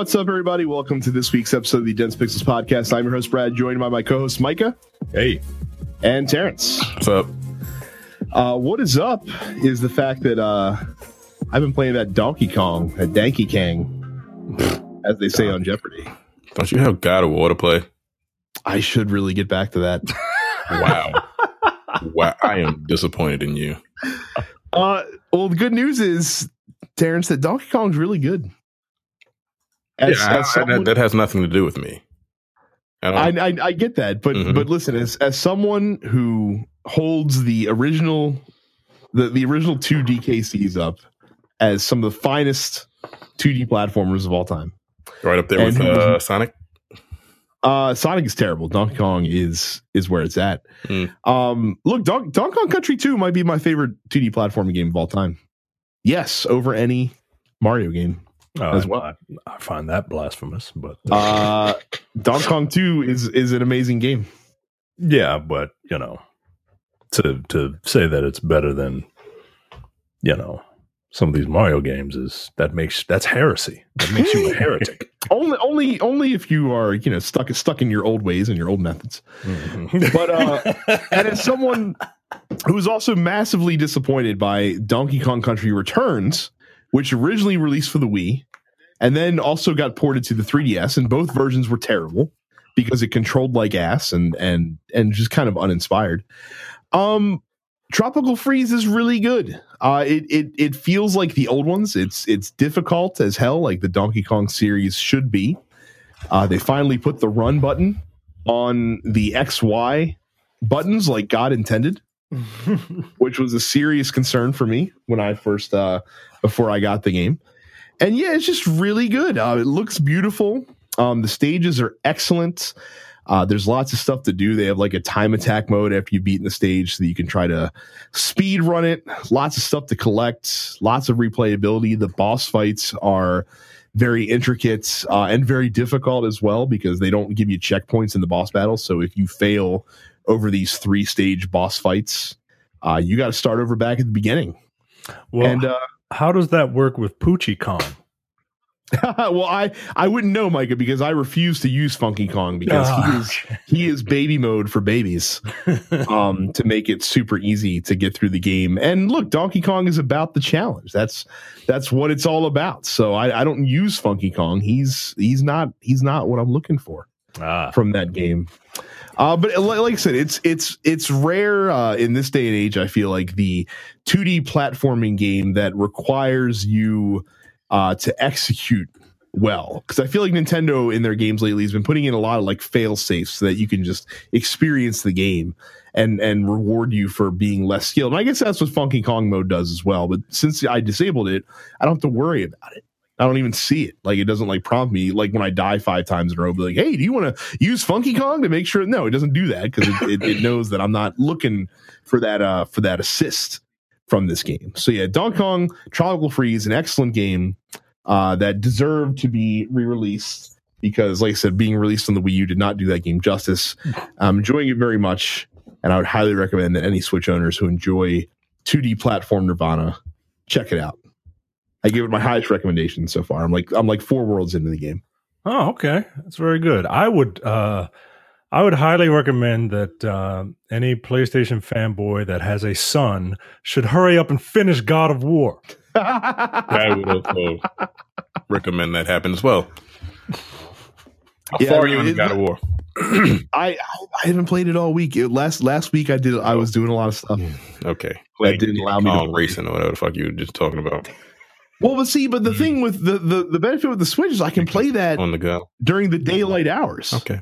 What's up, everybody? Welcome to this week's episode of the Dense Pixels podcast. I'm your host, Brad, joined by my co host, Micah. Hey. And Terrence. What's up? Uh, what is up is the fact that uh, I've been playing that Donkey Kong, that Danky Kang, as they say on Jeopardy. Don't you have God of War to play? I should really get back to that. wow. wow. I am disappointed in you. Uh, well, the good news is, Terrence, that Donkey Kong's really good. As, yeah, as someone, that, that, has nothing to do with me. I, I, I get that, but mm-hmm. but listen, as as someone who holds the original the the original two DKCs up as some of the finest 2D platformers of all time, right up there and with uh, Sonic. Uh, Sonic is terrible. Donkey Kong is is where it's at. Mm. Um, look, Don- Donkey Kong Country Two might be my favorite 2D platforming game of all time. Yes, over any Mario game uh, as well. I, I, find that blasphemous, but uh, Donkey Kong Two is is an amazing game. Yeah, but you know, to to say that it's better than you know some of these Mario games is that makes that's heresy. That makes you a heretic. only, only, only if you are you know stuck stuck in your old ways and your old methods. Mm-hmm. But uh, and as someone who's also massively disappointed by Donkey Kong Country Returns, which originally released for the Wii, and then also got ported to the 3DS, and both versions were terrible because it controlled like ass and and and just kind of uninspired. Um, Tropical Freeze is really good. Uh, it it it feels like the old ones. It's it's difficult as hell, like the Donkey Kong series should be. Uh, they finally put the run button on the X Y buttons like God intended, which was a serious concern for me when I first uh, before I got the game. And yeah, it's just really good. Uh, it looks beautiful. Um, the stages are excellent. Uh, there's lots of stuff to do. They have like a time attack mode after you've beaten the stage so that you can try to speed run it. Lots of stuff to collect, lots of replayability. The boss fights are very intricate uh, and very difficult as well because they don't give you checkpoints in the boss battles. So if you fail over these three stage boss fights, uh, you got to start over back at the beginning. Well, and, uh, how does that work with Poochie Kong? well, I I wouldn't know, Micah, because I refuse to use Funky Kong because he ah. is he is baby mode for babies, um, to make it super easy to get through the game. And look, Donkey Kong is about the challenge. That's that's what it's all about. So I, I don't use Funky Kong. He's he's not he's not what I'm looking for ah. from that game. Uh, but like I said, it's it's it's rare uh, in this day and age. I feel like the 2D platforming game that requires you uh, to execute well because I feel like Nintendo in their games lately has been putting in a lot of like fail safes so that you can just experience the game and and reward you for being less skilled. And I guess that's what Funky Kong mode does as well. But since I disabled it, I don't have to worry about it. I don't even see it. Like it doesn't like prompt me like when I die five times in a row. Be like, hey, do you want to use Funky Kong to make sure? No, it doesn't do that because it, it, it, knows that I'm not looking for that uh for that assist from this game. So yeah, Donkey Kong Tropical Freeze, an excellent game uh, that deserved to be re-released because, like I said, being released on the Wii U did not do that game justice. I'm enjoying it very much, and I would highly recommend that any Switch owners who enjoy 2D platform Nirvana check it out. I give it my highest recommendation so far. I'm like I'm like four worlds into the game. Oh, okay, that's very good. I would uh, I would highly recommend that uh, any PlayStation fanboy that has a son should hurry up and finish God of War. I would also recommend that happen as well. How yeah, far are you in God of War? I I haven't played it all week. It, last last week I did I was doing a lot of stuff. Okay, that didn't allow me to racing or whatever the fuck you were just talking about. Well, but see, but the mm. thing with the, the the benefit with the Switch is I can play that on the go during the daylight hours. Okay.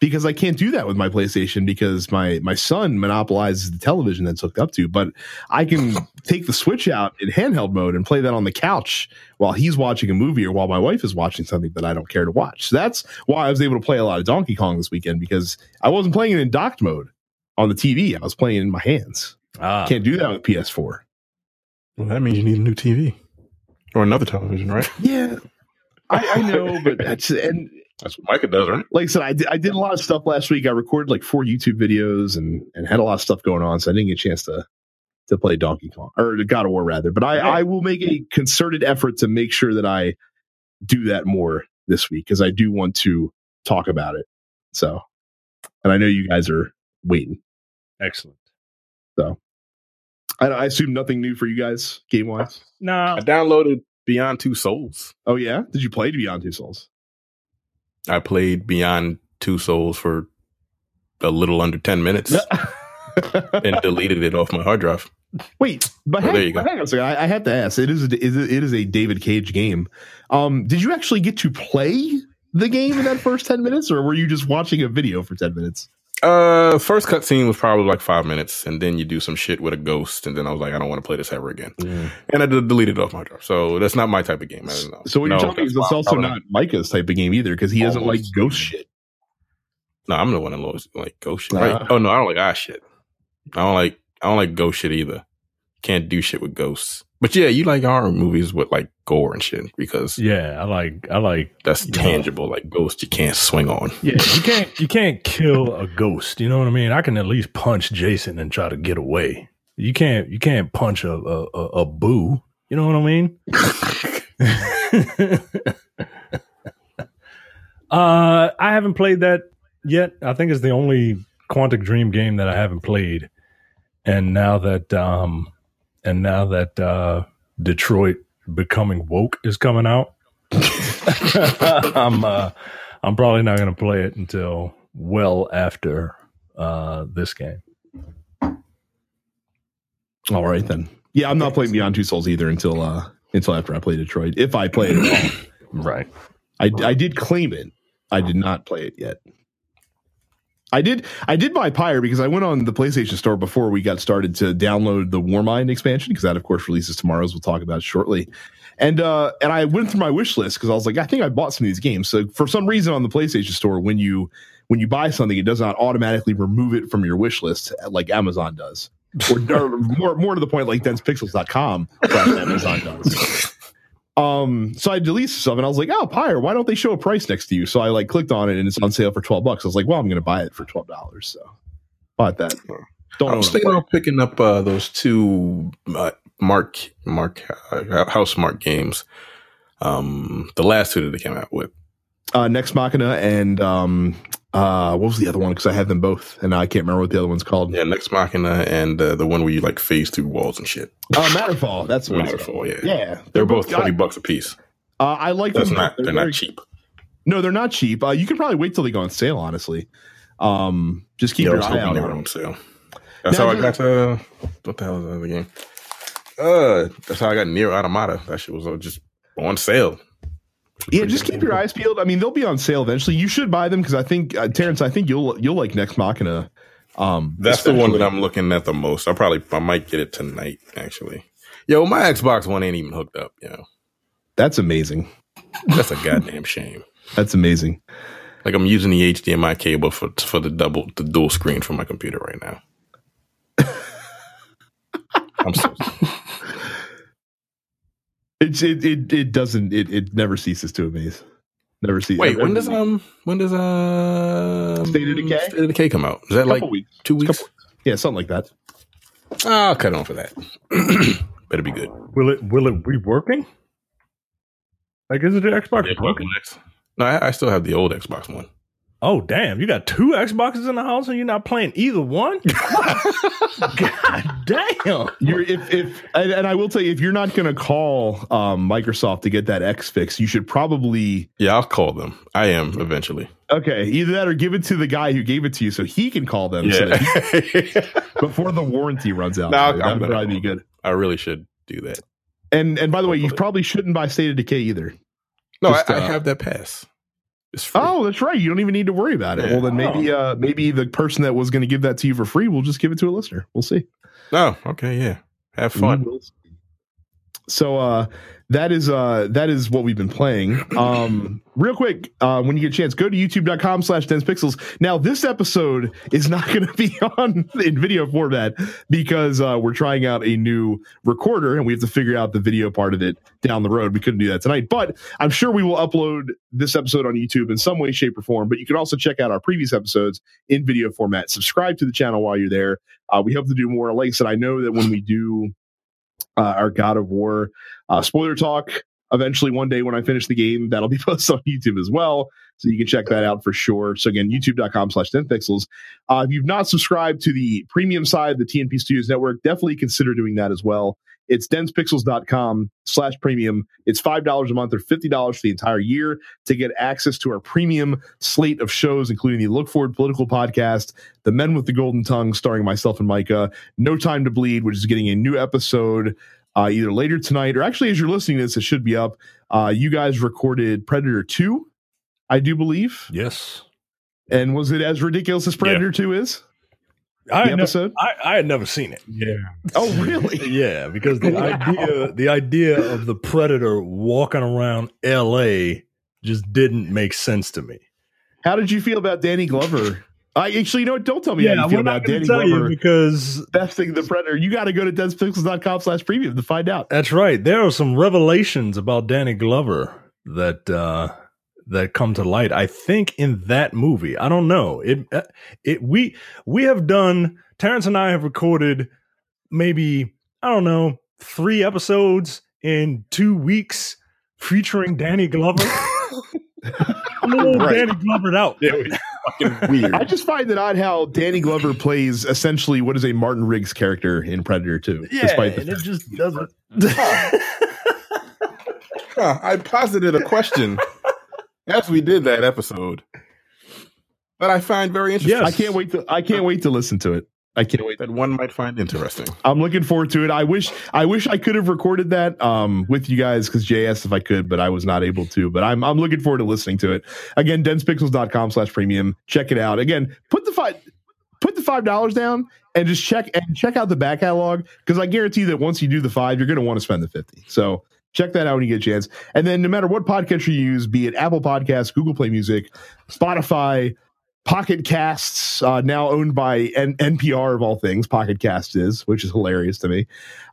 Because I can't do that with my PlayStation because my my son monopolizes the television that's hooked up to. But I can take the Switch out in handheld mode and play that on the couch while he's watching a movie or while my wife is watching something that I don't care to watch. So that's why I was able to play a lot of Donkey Kong this weekend because I wasn't playing it in docked mode on the TV. I was playing it in my hands. Ah. Can't do that with PS4. Well, that means you need a new TV or another television, right? Yeah, I, I know, but that's and that's what Micah does, right? Like I said, I did, I did a lot of stuff last week. I recorded like four YouTube videos and and had a lot of stuff going on, so I didn't get a chance to to play Donkey Kong or God of War rather. But I I will make a concerted effort to make sure that I do that more this week because I do want to talk about it. So, and I know you guys are waiting. Excellent. So, I, I assume nothing new for you guys game wise. No, I downloaded Beyond Two Souls. Oh yeah, did you play Beyond Two Souls? I played Beyond Two Souls for a little under ten minutes and deleted it off my hard drive. Wait, but Well, hang, there you go. hang on a second. I, I have to ask. It is a, is a- it is a David Cage game. Um, did you actually get to play the game in that first ten minutes, or were you just watching a video for ten minutes? Uh, first cutscene was probably like five minutes, and then you do some shit with a ghost, and then I was like, I don't want to play this ever again, and I d- deleted it off my drive. So that's not my type of game. I don't know. So what No, you're telling me is it's also not Micah's type of game either because he doesn't like ghost shit. No, I'm the one that loves like ghost shit. Nah. Right? Oh no, I don't like ah shit. I don't like I don't like ghost shit either. Can't do shit with ghosts. But yeah, you like horror movies with like gore and shit because yeah, I like I like that's tangible. Like ghosts, you can't swing on. Yeah, you can't you can't kill a ghost. You know what I mean? I can at least punch Jason and try to get away. You can't you can't punch a a, a, a boo. You know what I mean? uh, I haven't played that yet. I think it's the only Quantic Dream game that I haven't played. And now that um, and now that uh, Detroit becoming woke is coming out, I'm uh, I'm probably not going to play it until well after uh, this game. All right then. Yeah, I'm not playing Beyond Two Souls either until uh until after I play Detroit. If I play it at all. Right. I I did claim it. I did not play it yet. I did I did buy Pyre because I went on the PlayStation Store before we got started to download the Warmind expansion because that of course releases tomorrow as we'll talk about shortly. And uh and I went through my wish list because I was like I think I bought some of these games. So for some reason on the PlayStation Store when you when you buy something it does not automatically remove it from your wish list like Amazon does. or, or more more to the point like densepixels.com slash Amazon does. Um, so I deleted stuff and I was like, oh, Pyre, why don't they show a price next to you? So I like clicked on it and it's on sale for 12 bucks. I was like, well, I'm going to buy it for $12. So bought that. Don't. I'm what thinking about picking up uh, those two uh, Mark Mark uh, Housemarque games. Um, the last two that they came out with. uh, Nex Machina and um, uh, what was the other one? Because I had them both and I can't remember what the other one's called. Yeah, Nex Machina and uh, the one where you like phase through walls and shit. Uh, Matterfall. That's what. Matterfall, yeah. Yeah, They're both I, twenty bucks a piece. uh, I like That's them. not they're very- not cheap. No, they're not cheap. Uh, you can probably wait till they go on sale. Honestly, um, just keep Yeah, your eye out they on sale. That's Now, how I got to what the hell is the other game? Uh, that's how I got NieR Automata. That shit was just on sale. Yeah, just keep your eyes peeled. I mean, they'll be on sale eventually. You should buy them because I think uh, Terrence, I think you'll you'll like Nex Machina. Um, That's the one that. I'm looking at the most. I probably I might get it tonight. Actually, yo, my Xbox One ain't even hooked up. You know, That's amazing. that's a goddamn shame. That's amazing. Like I'm using the HDMI cable for for the double the dual screen for my computer right now. I'm so It's it it, it doesn't it, it never ceases to amaze. Never ceases. wait. When does um when does uh State of Decay? State of Decay come out? Is that like weeks? two weeks? Couple- Yeah, something like that. I'll cut on for that. Better be good. Will it will it be working? Like is it the Xbox Yeah, working? No, I, I still have the old Xbox One. Oh damn! You got two Xboxes in the house and you're not playing either one. God damn! You're if if and, and I will tell you if you're not going to call um, Microsoft to get that X fix, you should probably Yeah, I'll call them. I am eventually. okay either that or give it to the guy who gave it to you so he can call them so that he- before the warranty runs out. No, that I'm would probably be good. I really should do that. And and by the way, you probably shouldn't buy State of Decay either. No, Just, I, I uh, have that pass. Oh, that's right. You don't even need to worry about it. Yeah. Well, then maybe uh maybe the person that was going to give that to you for free will just give it to a listener. We'll see. Oh, okay, yeah. Have fun. We will. So uh that is uh that is what we've been playing. Um real quick, uh when you get a chance, go to youtube.com slash dense pixels. Now this episode is not gonna be on in video format because uh we're trying out a new recorder and we have to figure out the video part of it down the road. We couldn't do that tonight, but I'm sure we will upload this episode on YouTube in some way, shape, or form. But you can also check out our previous episodes in video format. Subscribe to the channel while you're there. Uh, we hope to do more. Like I said, I know that when we do uh, our God of War uh, spoiler talk, eventually one day when I finish the game, that'll be posted on YouTube as well. So you can check that out for sure. So again, youtube.com slash dense pixels. Uh, if you've not subscribed to the premium side of the TNP Studios Network, definitely consider doing that as well. It's densepixels.com slash premium. It's $5 a month or $50 for the entire year to get access to our premium slate of shows, including the Look Forward Political Podcast, The Men with the Golden Tongue, starring myself and Micah, No Time to Bleed, which is getting a new episode uh, either later tonight or actually as you're listening to this, it should be up. Uh, you guys recorded Predator 2, I do believe. Yes. And was it as ridiculous as Predator Yeah. 2 is? I The had, episode? never, I, I had never seen it. Yeah. Oh, really? Yeah, because the idea the idea of the predator walking around LA just didn't make sense to me. How did you feel about Danny Glover? I actually, you know what? Don't tell me how you feel about Danny Glover. because Besting the Predator. You got to go to densepixels.com slash premium to find out. that's right. There are some revelations about Danny Glover that uh that come to light. I think in that movie. I don't know. It uh, it we we have done Terrence and I have recorded maybe I don't know, 3 episodes in 2 weeks featuring Danny Glover. I'm a little Right. Danny Glovered out. Fucking weird. I just find it odd how Danny Glover plays essentially what is a Martin Riggs character in Predator 2. Yeah, despite the and it just doesn't. Huh, I posited a question as we did that episode that I find very interesting. Yes. I can't wait to I can't wait to listen to it. I can't wait. That one might find interesting. I'm looking forward to it. I wish I wish I could have recorded that um, with you guys because JS if I could, but I was not able to. But I'm I'm looking forward to listening to it. Again, densepixels.com slash premium. Check it out. Again, put the five put the five dollars down and just check and check out the back catalog because I guarantee that once you do the five, you're gonna want to spend the 50. So check that out when you get a chance. And then no matter what podcast you use, be it Apple Podcasts, Google Play Music, Spotify, Pocket Casts, uh, now owned by N- NPR of all things, Pocket Cast is, which is hilarious to me.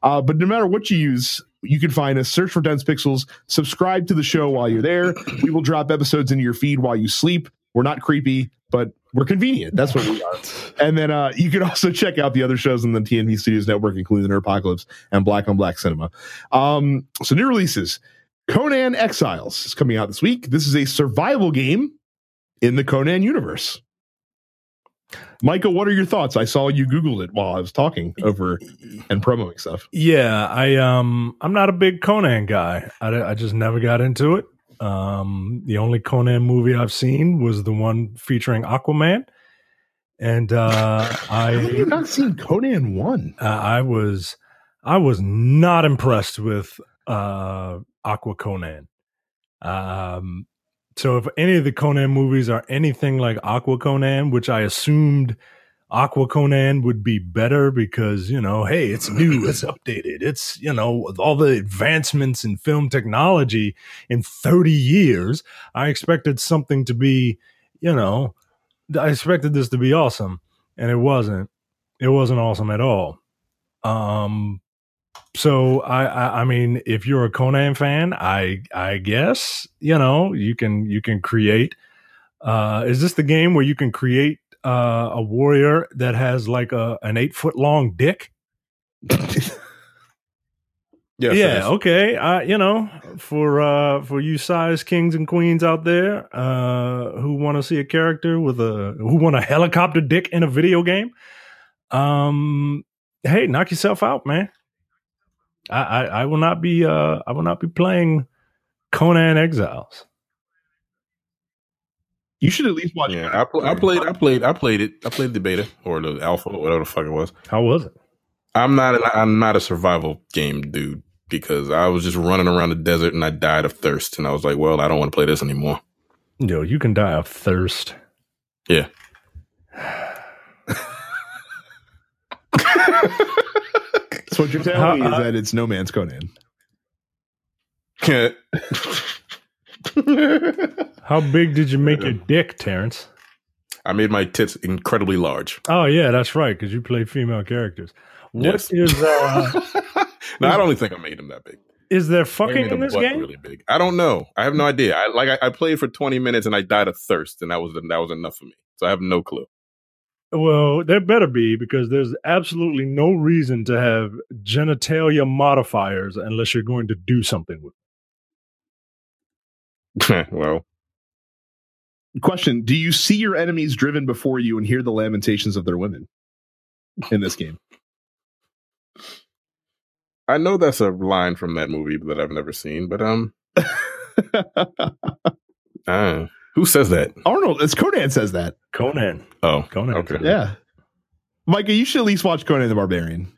Uh, but no matter what you use, you can find us. Search for Dense Pixels. Subscribe to the show while you're there. We will drop episodes into your feed while you sleep. We're not creepy, but we're convenient. That's what we are. And then uh, you can also check out the other shows in the TNT Studios Network, including Nerd Apocalypse and Black on Black Cinema. Um, so new releases. Conan Exiles is coming out this week. This is a survival game in the Conan universe. Michael, what are your thoughts? I saw you Googled it while I was talking over and promoting stuff. Yeah, I um, I'm not a big Conan guy. I, I just never got into it. Um, the only Conan movie I've seen was the one featuring Aquaman, and uh, How have not seen Conan 1? uh, I was I was not impressed with uh, Aqua Conan. Um, so if any of the Conan movies are anything like Aqua Conan, which I assumed Aqua Conan would be better because, you know, hey, it's new, it's updated, it's, you know, with all the advancements in film technology in 30 years, I expected something to be, you know, I expected this to be awesome. And it wasn't. It wasn't awesome at all. Um, so I, I I mean, if you're a Conan fan, I I guess you know you can you can create. Uh, is this the game where you can create uh, a warrior that has like a an eight foot long dick? It yeah, okay. Uh, you know, for uh for you size kings and queens out there uh who want to see a character with a who want a helicopter dick in a video game, um hey, knock yourself out, man. I I, I will not be uh I will not be playing Conan Exiles. You should at least watch Yeah, I, pl- I played, I played, I played it. I played the beta or the alpha, or whatever the fuck it was. How was it? I'm not, an, I'm not a survival game dude because I was just running around the desert and I died of thirst, and I was like, well, I don't want to play this anymore. Yo, you can die of thirst. Yeah, So what you're telling How- me is uh, that it's No Man's Conan. How big did you make your dick, Terrence? I made my tits incredibly large. Oh yeah, that's right, because you play female characters. What Yes. is uh no, I don't even think I made them that big. is there fucking in this game? really big. I don't know. I have no idea. I like I, I played for 20 minutes and I died of thirst, and that was that was enough for me. So I have no clue. Well, there better be because there's absolutely no reason to have genitalia modifiers unless you're going to do something with. Them. well, Question: Do you see your enemies driven before you and hear the lamentations of their women in this game? I know that's a line from that movie that I've never seen, but um, uh, who says that? Arnold, it's Conan says that. Conan. Oh, Conan. Okay. Yeah, Micah, you should at least watch Conan the Barbarian.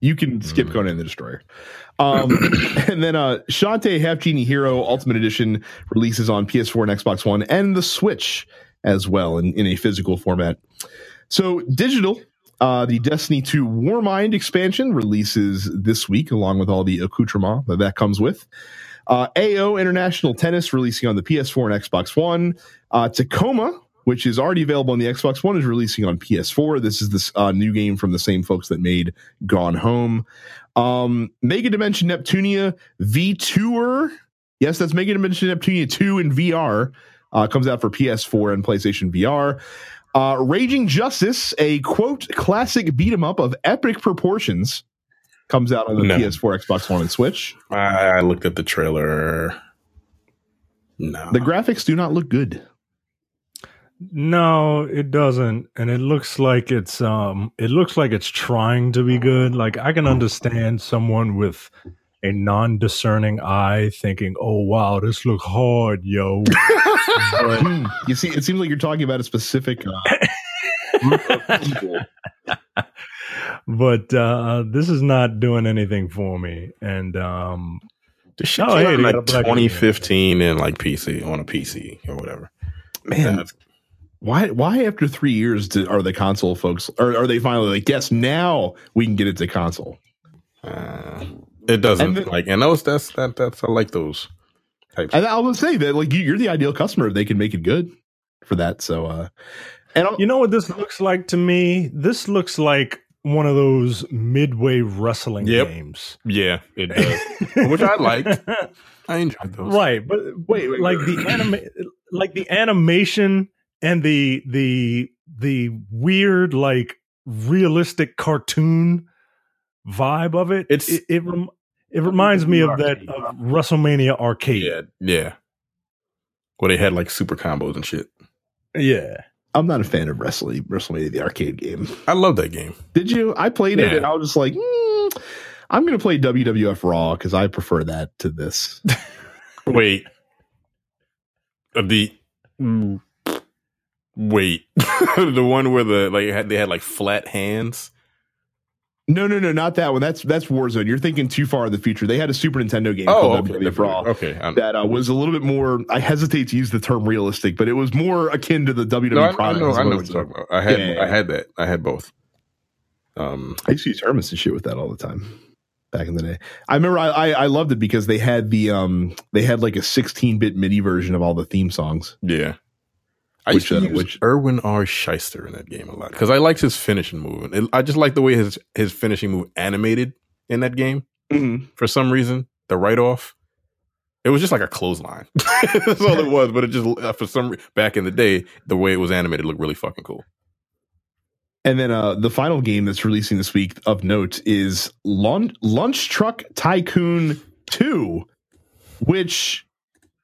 You can skip Mm. Conan the Destroyer. Um, and then uh, Shantae Half Genie Hero Ultimate Edition releases on PS4 and Xbox One and the Switch as well in, in a physical format. So digital, uh, the Destiny 2 Warmind expansion releases this week along with all the accoutrement that that comes with. Uh, AO International Tennis releasing on the PS4 and Xbox One. Uh, Tacoma, which is already available on the Xbox One, is releasing on PS4. This is this uh, new game from the same folks that made Gone Home. Um, Mega Dimension Neptunia VIIR. Yes, that's Mega Dimension Neptunia 2 in VR. Uh, comes out for PS4 and PlayStation VR. Uh, Raging Justice, a quote classic beat 'em up of epic proportions, comes out on the No. PS4, Xbox One, and Switch. I, I looked at the trailer. No, The graphics do not look good. No, it doesn't, and it looks like it's um, it looks like it's trying to be good. Like I can understand someone with a non-discerning eye thinking, "Oh wow, this look hard, yo." But- Hmm. you see, it seems like you're talking about a specific uh, group of people. but uh, this is not doing anything for me. And um, this shit Oh, came hey, out in they got a like 2015 and like PC on a PC or whatever. Man, That's- why why after three years do, are the console folks or are they finally like yes now we can get it to console uh, it doesn't And then- like, and those that's that that's I like those types. and i will say that like you, you're the ideal customer if they can make it good for that so uh and I'll, you know what this looks like to me? This looks like one of those midway wrestling Yep. games. yeah, it does. Which I liked. I enjoyed those. right but Wait, wait, like wait. the anima- like the animation and the the the weird like realistic cartoon vibe of it It's- it it, rem- it reminds me of that of WrestleMania arcade Yeah, yeah. Where they had like super combos and shit. yeah i'm not a fan of wrestling wrestlemania the arcade game I love that game. did you i played it and i was just like mm, i'm gonna play wwf raw because i prefer that to this Wait. The mm, wait, the one where the like had, they had like flat hands. no no no not that one that's that's warzone you're thinking too far in the future they had a super nintendo game Oh, called okay, wwf raw okay. I'm- that uh, was a little bit more. I hesitate to use the term realistic, but it was more akin to the WWE no, I, I product. know, I know what you're talking about. I had, Yeah, yeah, I had that. I had both. Um, I used to use Hermes and shit with that all the time back in the day. I remember I, I, I loved it because they had the um they had like a 16 bit MIDI version of all the theme songs. yeah. I Which, used to uh, use which- Irwin R. Schyster in that game a lot because I liked his finishing move. And it- I just like the way his his finishing move animated in that game. For some reason, the write off, it was just like a clothesline. That's all it was. But it just uh, for some back in the day, the way it was animated looked really fucking cool. And then uh the final game that's releasing this week of note is Lunch, Lunch Truck Tycoon 2, which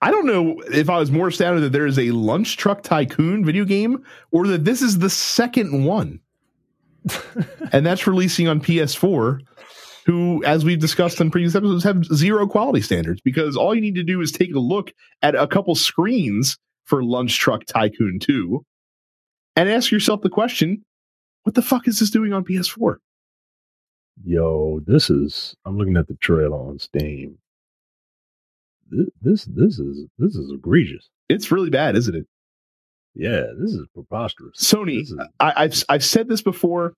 I don't know if I was more astounded that there is a Lunch Truck Tycoon video game or that this is the second one. and that's releasing on PS4, who, as we've discussed in previous episodes, have zero quality standards because all you need to do is take a look at a couple screens for Lunch Truck Tycoon 2 and ask yourself the question what the fuck is this doing on PS4? yo this is i'm looking at the trailer on steam this this, is this is egregious It's really bad, isn't it? yeah this is preposterous Sony, is- I, I've I've said this before,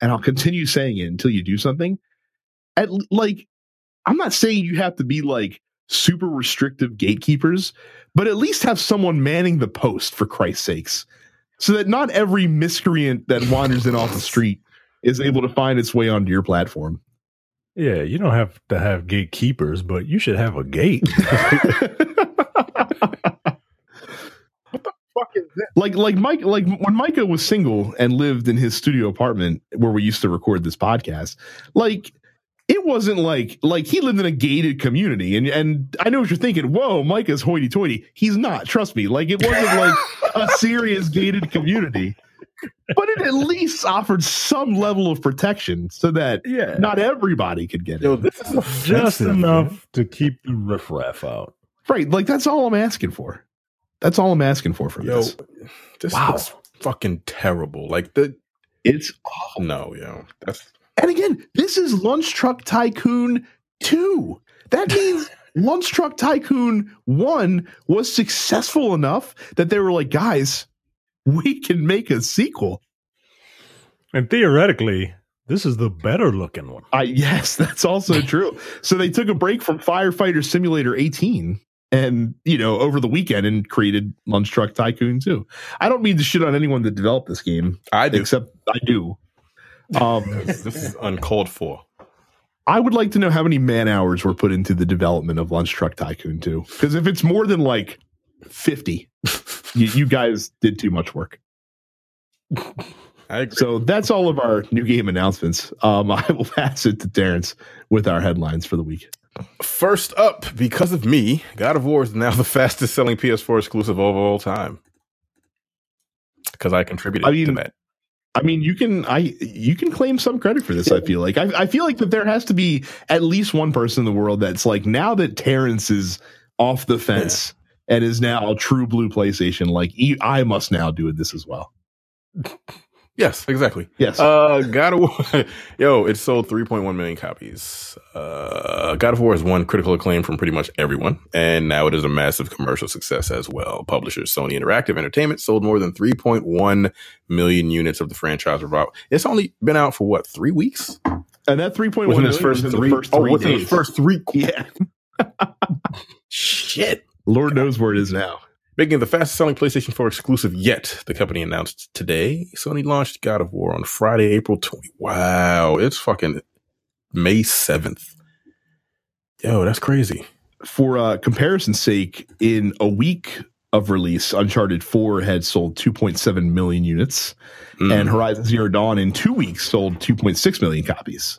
and I'll continue saying it until you do something. At like, I'm not saying you have to be like super restrictive gatekeepers, but at least have someone manning the post for Christ's sakes, so that not every miscreant that wanders in off the street is able to find its way onto your platform. Yeah you don't have to have gatekeepers but you should have a gate What the fuck is that? like like Mike like when Micah was single and lived in his studio apartment where we used to record this podcast, like it wasn't like like he lived in a gated community, and and I know what you're thinking. Whoa, Mike is hoity-toity. He's not. Trust me. Like it wasn't like a serious gated community, but it at least offered some level of protection so that Yeah. not everybody could get Yo, it. this is Just enough man. to keep the riffraff out. Right. Like that's all I'm asking for. That's all I'm asking for from Yo, this. this Wow. was fucking terrible. Like the It's awful. no, yo, that's And again, this is Lunch Truck Tycoon 2. That means Lunch Truck Tycoon 1 was successful enough that they were like, guys, we can make a sequel. And theoretically, this is the better looking one. I yes, that's also true. So they took a break from Firefighter Simulator 18 and you know over the weekend and created Lunch Truck Tycoon 2. I don't mean to shit on anyone that developed this game, I do. except I do. Um this is uncalled for. I would like to know how many man hours were put into the development of Lunch Truck Tycoon 2. Because if it's more than like 50, you, you guys did too much work. I agree. So that's all of our new game announcements. Um, I will pass it to Terrence with our headlines for the week. First up, because of me, God of War is now the fastest selling PS4 exclusive of all time. Because I contributed I mean, to that. I mean, you can I you can claim some credit for this. I feel like I, I feel like that there has to be at least one person in the world that's like now that Terrence is off the fence and is now a true blue PlayStation. Like I must now do this as well. Yes, exactly. Yes, Uh, God of War, yo, it sold 3.1 million copies. Uh, God of War has won critical acclaim from pretty much everyone, and now it is a massive commercial success as well. Publishers Sony Interactive Entertainment sold more than 3.1 million units of the franchise. It's only been out for what three weeks? and that three point Within its first three, first oh, within its first three. yeah, Shit. Lord knows where it is now. Making it the fastest selling PlayStation 4 exclusive yet, the company announced today. Sony launched God of War on Friday, April 20. Wow, it's fucking May 7th. Yo, that's crazy. For uh, comparison's sake, in a week of release, Uncharted Four had sold two point seven million units, Mm. and Horizon Zero Dawn in two weeks sold two point six million copies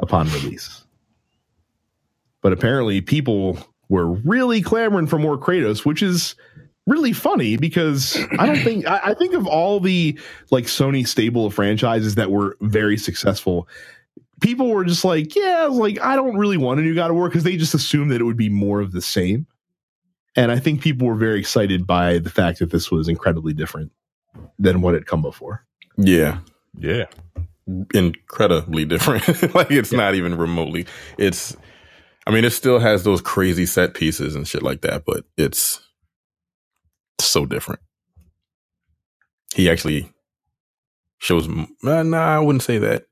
upon release. But apparently, people were really clamoring for more Kratos, which is really funny because I don't think I, I think of all the like Sony stable of franchises that were very successful. People were just like, yeah, like I don't really want a new God of War because they just assumed that it would be more of the same. And I think people were very excited by the fact that this was incredibly different than what had come before. yeah, Yeah. incredibly different. like it's not even remotely. It's, I mean, it still has those crazy set pieces and shit like that, but it's so different. He actually shows. m- Uh, nah, I wouldn't say that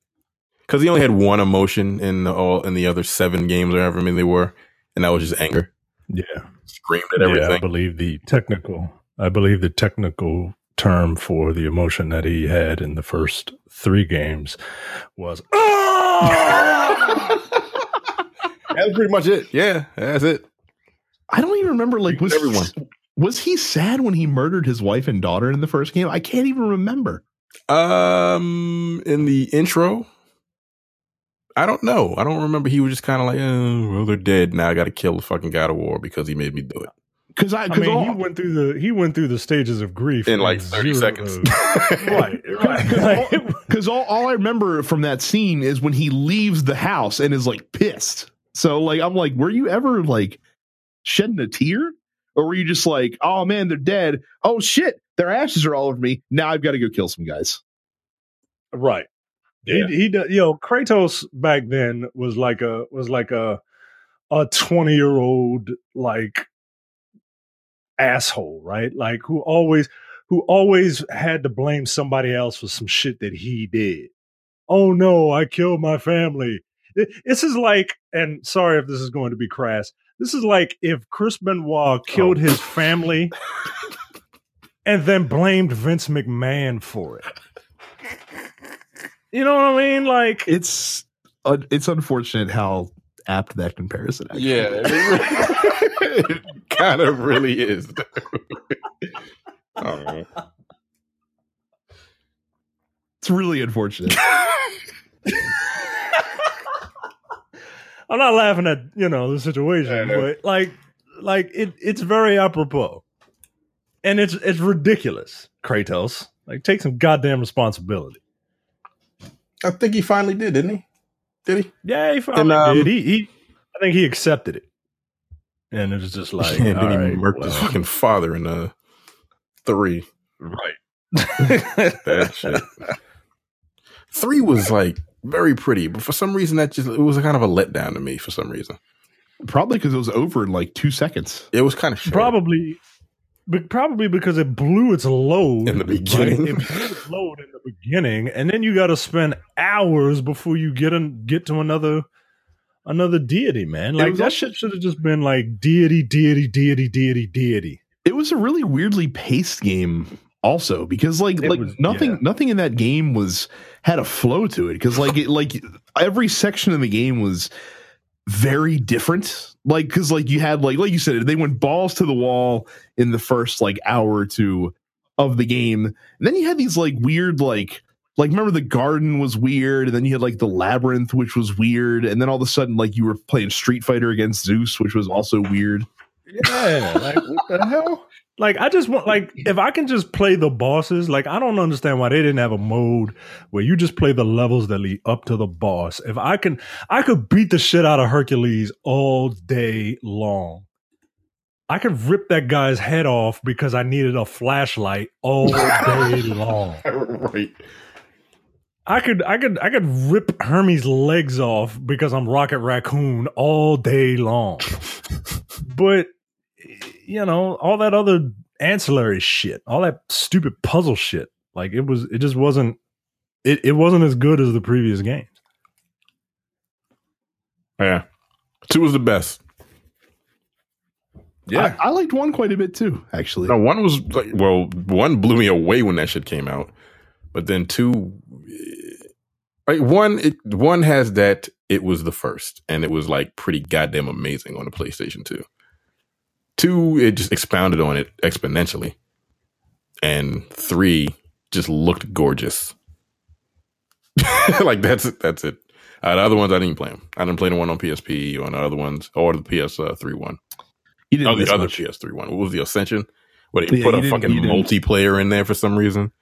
because he only had one emotion in the, all in the other seven games or however many they were, and that was just anger. Yeah. Screamed at Yeah, I believe the technical I believe the technical term for the emotion that he had in the first three games was That's pretty much it. Yeah, that's it. I don't even remember like was Everyone. was he sad when he murdered his wife and daughter in the first game? I can't even remember. Um, in the intro, I don't know. I don't remember. He was just kind of like, oh, well, they're dead now. I got to kill the fucking God of War because he made me do it Because I, I because mean, all, he went through the he went through the stages of grief in like thirty seconds. to- right, right. Because all, all I remember from that scene is when he leaves the house and is like pissed. So like I'm like, were you ever like shedding a tear, or were you just like, oh man, they're dead? Oh shit, their ashes are all over me. Now I've got to go kill some guys. Right. He he do- you know Kratos back then was like a was like a a 20 year old like asshole, right? Like who always who always had to blame somebody else for some shit that he did. Oh no, I killed my family. Th- This is like and sorry if this is going to be crass. This is like if Chris Benoit killed Oh. his family and then blamed Vince McMahon for it. You know what I mean? Like, It's uh, it's unfortunate how apt that comparison. Actually. yeah, it kind of really is. oh. it's really unfortunate. I'm not laughing at you know the situation, but like like it it's very apropos, and it's it's ridiculous. Kratos, like take some goddamn responsibility. I think he finally did, didn't he? Did he? Yeah, he finally and, um, did. He, he, I think he accepted it, and it was just like, and then he right, murked well. his fucking father in a three. Right. that shit. Three was like very pretty, but for some reason that just it was kind of a letdown to me. For some reason, probably because it was over in like two seconds. It was kind of short. probably, but probably because it blew its load in the beginning. Right? It blew its load in the beginning, and then you got to spend hours before you get in, get to another another deity. Man, like that shit should have just been like deity, deity, deity, deity, deity. It was a really weirdly paced game also because like it like was, nothing yeah. nothing in that game was had a flow to it because like it like every section of the game was very different. Like because like you had like like you said they went balls to the wall in the first like hour or two of the game. And then you had these like weird like like remember the garden was weird and then you had like the labyrinth which was weird and then all of a sudden like you were playing street fighter against zeus which was also weird yeah like what the hell like I just want like if I can just play the bosses, like I don't understand why they didn't have a mode where you just play the levels that lead up to the boss. If I can I could beat the shit out of Hercules all day long. I could rip that guy's head off because I needed a flashlight all day long. right. I could I could I could rip Hermes' legs off because I'm Rocket Raccoon all day long. but you know, all that other ancillary shit, all that stupid puzzle shit. Like it was, it just wasn't, it, it wasn't as good as the previous games. Yeah. Two was the best. Yeah. I, I liked one quite a bit too, actually. No, one was like, well, one blew me away when that shit came out. But then two, eh, like one, it, one has that it was the first and it was like pretty goddamn amazing on the PlayStation 2. Two, it just expounded on it exponentially. And three just looked gorgeous. like that's it. That's it. Uh, the other ones I didn't play them. I didn't play the one on PSP or the other ones or the PS3 one. You didn't. Oh, the other much. PS3 one. What was the Ascension? Where they yeah, put a fucking multiplayer in there for some reason.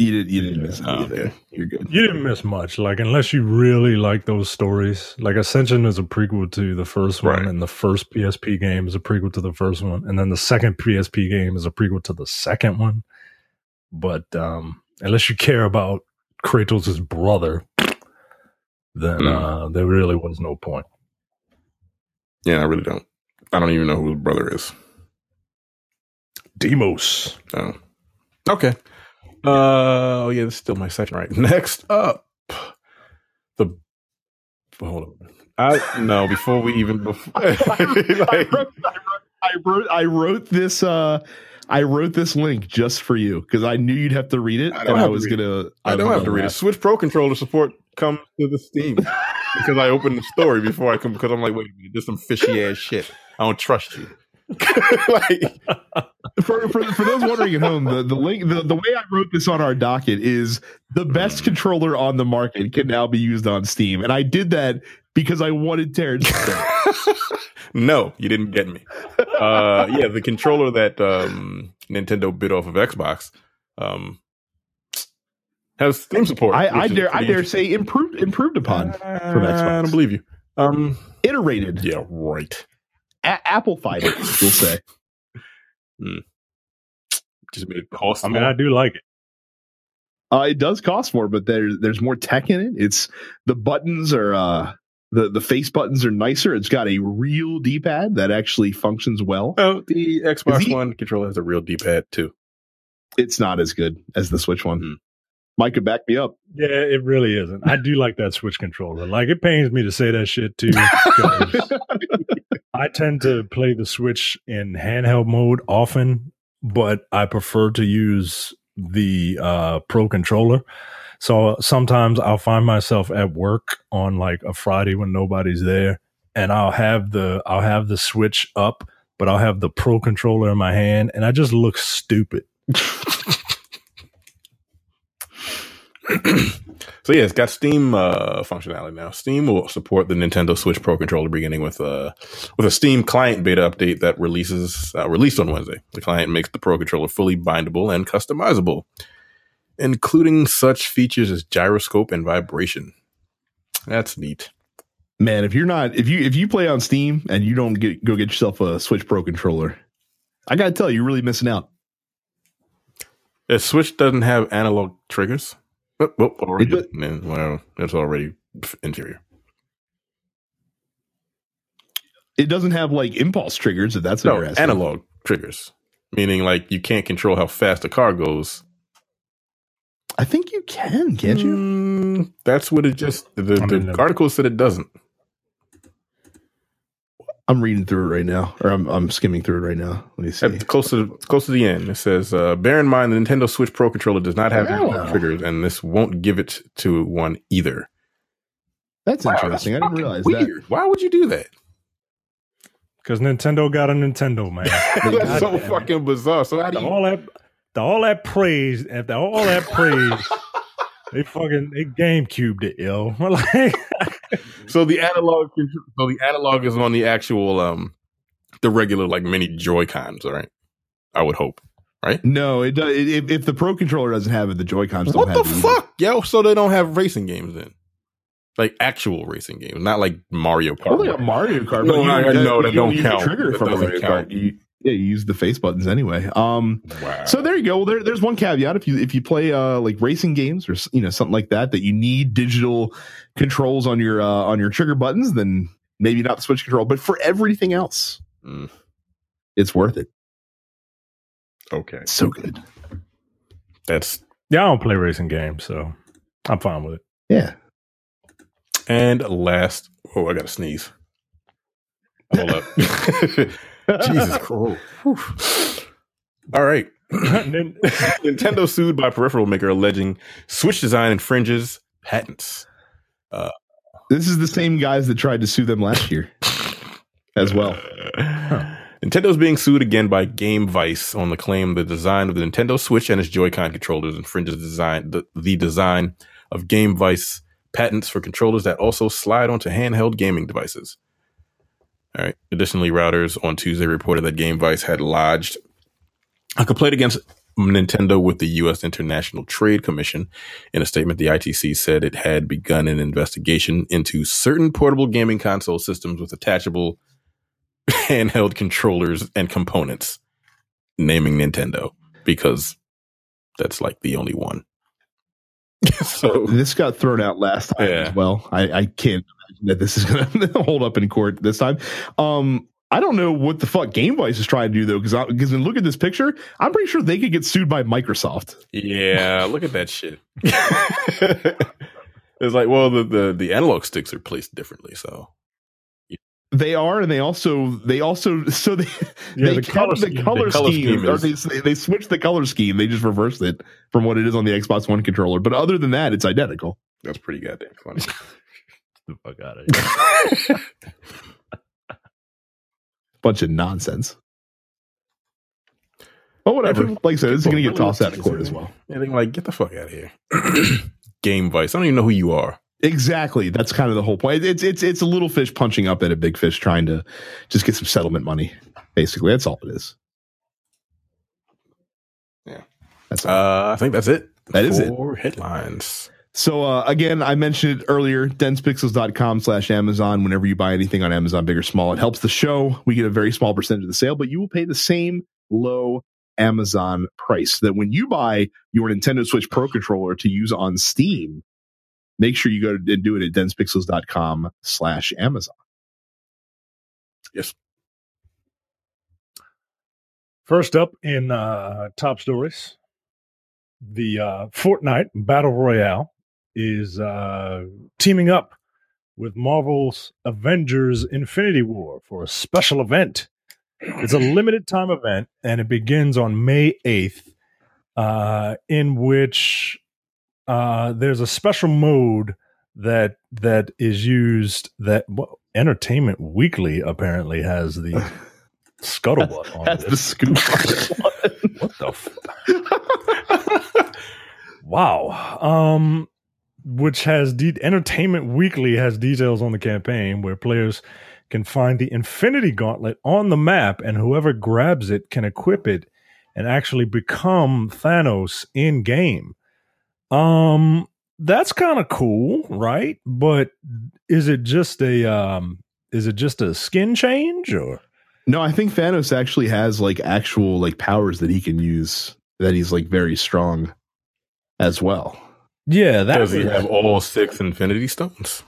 You did. You didn't miss oh, Okay. You're good. You didn't miss much. Like unless you really like those stories. Like Ascension is a prequel to the first one, right. and the first PSP game is a prequel to the first one, and then the second PSP game is a prequel to the second one. But um, unless you care about Kratos' brother, then mm. uh, there really was no point. Yeah, I really don't. I don't even know who his brother is. Deimos. Oh. Okay. Uh, oh yeah, this is still my second right. Next up, the hold on. I no before we even before I, wrote, I, wrote, I wrote this uh I wrote this link just for you because I knew you'd have to read it, I and I was gonna. I, I don't have to read it. Switch Pro controller support comes to the Steam because I opened the story before I come because I'm like, wait a minute, there's some fishy ass shit. I don't trust you. like, for, for, for those wondering at home, the, the link the, the way I wrote this on our docket is the best controller on the market can now be used on Steam. And I did that because I wanted Terrence No, you didn't get me. Uh, yeah, the controller that um, Nintendo bit off of Xbox um, has Steam support. I, I dare I dare say improved improved upon uh, from Xbox. I don't believe you. Um, iterated. Yeah, right a- Apple fiber, we'll say. Hmm. Just made it cost. I mean, I do like it. Uh, it does cost more, but there's there's more tech in it. It's the buttons are uh, the the face buttons are nicer. It's got a real D pad that actually functions well. Oh, the Xbox he, One controller has a real D pad too. It's not as good as the Switch one. Hmm. Mike could back me up. Yeah, it really isn't. I do like that Switch controller. Like it pains me to say that shit too. I tend to play the Switch in handheld mode often, but I prefer to use the uh, Pro controller. So sometimes I'll find myself at work on like a Friday when nobody's there, and I'll have the I'll have the Switch up, but I'll have the Pro controller in my hand, and I just look stupid. So yeah, it's got Steam uh, functionality now. Steam will support the Nintendo Switch Pro controller beginning with a with a Steam client beta update that releases uh, released on Wednesday. The client makes the Pro controller fully bindable and customizable, including such features as gyroscope and vibration. That's neat. Man, if you're not if you if you play on Steam and you don't get go get yourself a Switch Pro controller, I gotta tell you, you're really missing out. The Switch doesn't have analog triggers. Oh, oh, already, it man, well, it's already inferior. It doesn't have like impulse triggers. If that's no, analog triggers, meaning like you can't control how fast the car goes. I think you can, can't you? Mm, that's what it just. The, the article said it doesn't. I'm reading through it right now, or I'm, I'm skimming through it right now. Let me see. At close to close to the end, it says, uh, "Bear in mind, the Nintendo Switch Pro controller does not have oh. triggers, and this won't give it to one either." That's wow, interesting. That's I didn't realize weird. that. Why would you do that? Because Nintendo got a Nintendo, man. That's so fucking bizarre. So how do you... all that, the, all that praise, after all that praise, they fucking they GameCubed it, yo. like, so the analog, so the analog is on the actual, um, the regular like mini Joy Cons, right? I would hope, right? No, it does. If, if the Pro controller doesn't have it, the Joy Cons what the fuck, yo? So they don't have racing games then? Like actual racing games, not like Mario Kart. Only a Mario Kart. No, I, I know that don't count. Trigger from Mario. Kart. You, yeah, you use the face buttons anyway. Um, wow. so there you go. Well, there, there's one caveat. If you if you play uh like racing games or you know something like that that you need digital controls on your uh, on your trigger buttons, then maybe not the Switch control. But for everything else, mm. it's worth it. Okay, so good. That's yeah. I don't play racing games, so I'm fine with it. Yeah. And last, oh, I got to sneeze. Hold up. Jesus Christ. All right. Nintendo sued by peripheral maker alleging Switch design infringes patents. Uh, this is the same guys that tried to sue them last year as well. Huh. Nintendo's being sued again by Gamevice on the claim the design of the Nintendo Switch and its Joy-Con controllers infringes the design, the, the design of Gamevice patents for controllers that also slide onto handheld gaming devices. All right. Additionally, Reuters on Tuesday reported that Gamevice had lodged a complaint against Nintendo with the U.S. International Trade Commission. In a statement, the ITC said it had begun an investigation into certain portable gaming console systems with attachable handheld controllers and components, naming Nintendo because that's like the only one. so this got thrown out last time yeah. as well. I, I can't that this is going to hold up in court this time. Um, I don't know what the fuck Gamevice is trying to do though, because because look at this picture, I'm pretty sure they could get sued by Microsoft. Yeah, look at that shit. it's like, well, the, the the analog sticks are placed differently, so they are, and they also they also so they yeah, they the color, the color the color scheme, scheme or they they switched the color scheme. They just reversed it from what it is on the Xbox One controller. But other than that, it's identical. That's pretty goddamn funny the fuck out of here. Bunch of nonsense. But whatever. like I said, this is going to get tossed out of court as well. Anything like, get the fuck out of here. Gamevice. I don't even know who you are. Exactly. That's kind of the whole point. It's it's it's a little fish punching up at a big fish, trying to just get some settlement money. Basically, that's all it is. Yeah. That's uh, I think that's it. That is it. headlines. So uh, again, I mentioned it earlier, densepixels.com slash Amazon. Whenever you buy anything on Amazon, big or small, it helps the show. We get a very small percentage of the sale, but you will pay the same low Amazon price that when you buy your Nintendo Switch Pro controller to use on Steam, make sure you go and do it at densepixels.com slash Amazon. Yes. First up in uh, top stories, the uh, Fortnite Battle Royale is uh, teaming up with Marvel's Avengers Infinity War for a special event. It's a limited time event and it begins on May 8th, uh, in which uh, there's a special mode that that is used that well, Entertainment Weekly apparently has the scuttlebutt on That's the scoop. what the? F- wow. Um, which has de- Entertainment Weekly has details on the campaign where players can find the Infinity Gauntlet on the map, and whoever grabs it can equip it and actually become Thanos in game. Um, that's kind of cool, right? But is it just a um, is it just a skin change or? No, I think Thanos actually has like actual like powers that he can use. That he's like very strong as well. Yeah, that does he have all six Infinity Stones?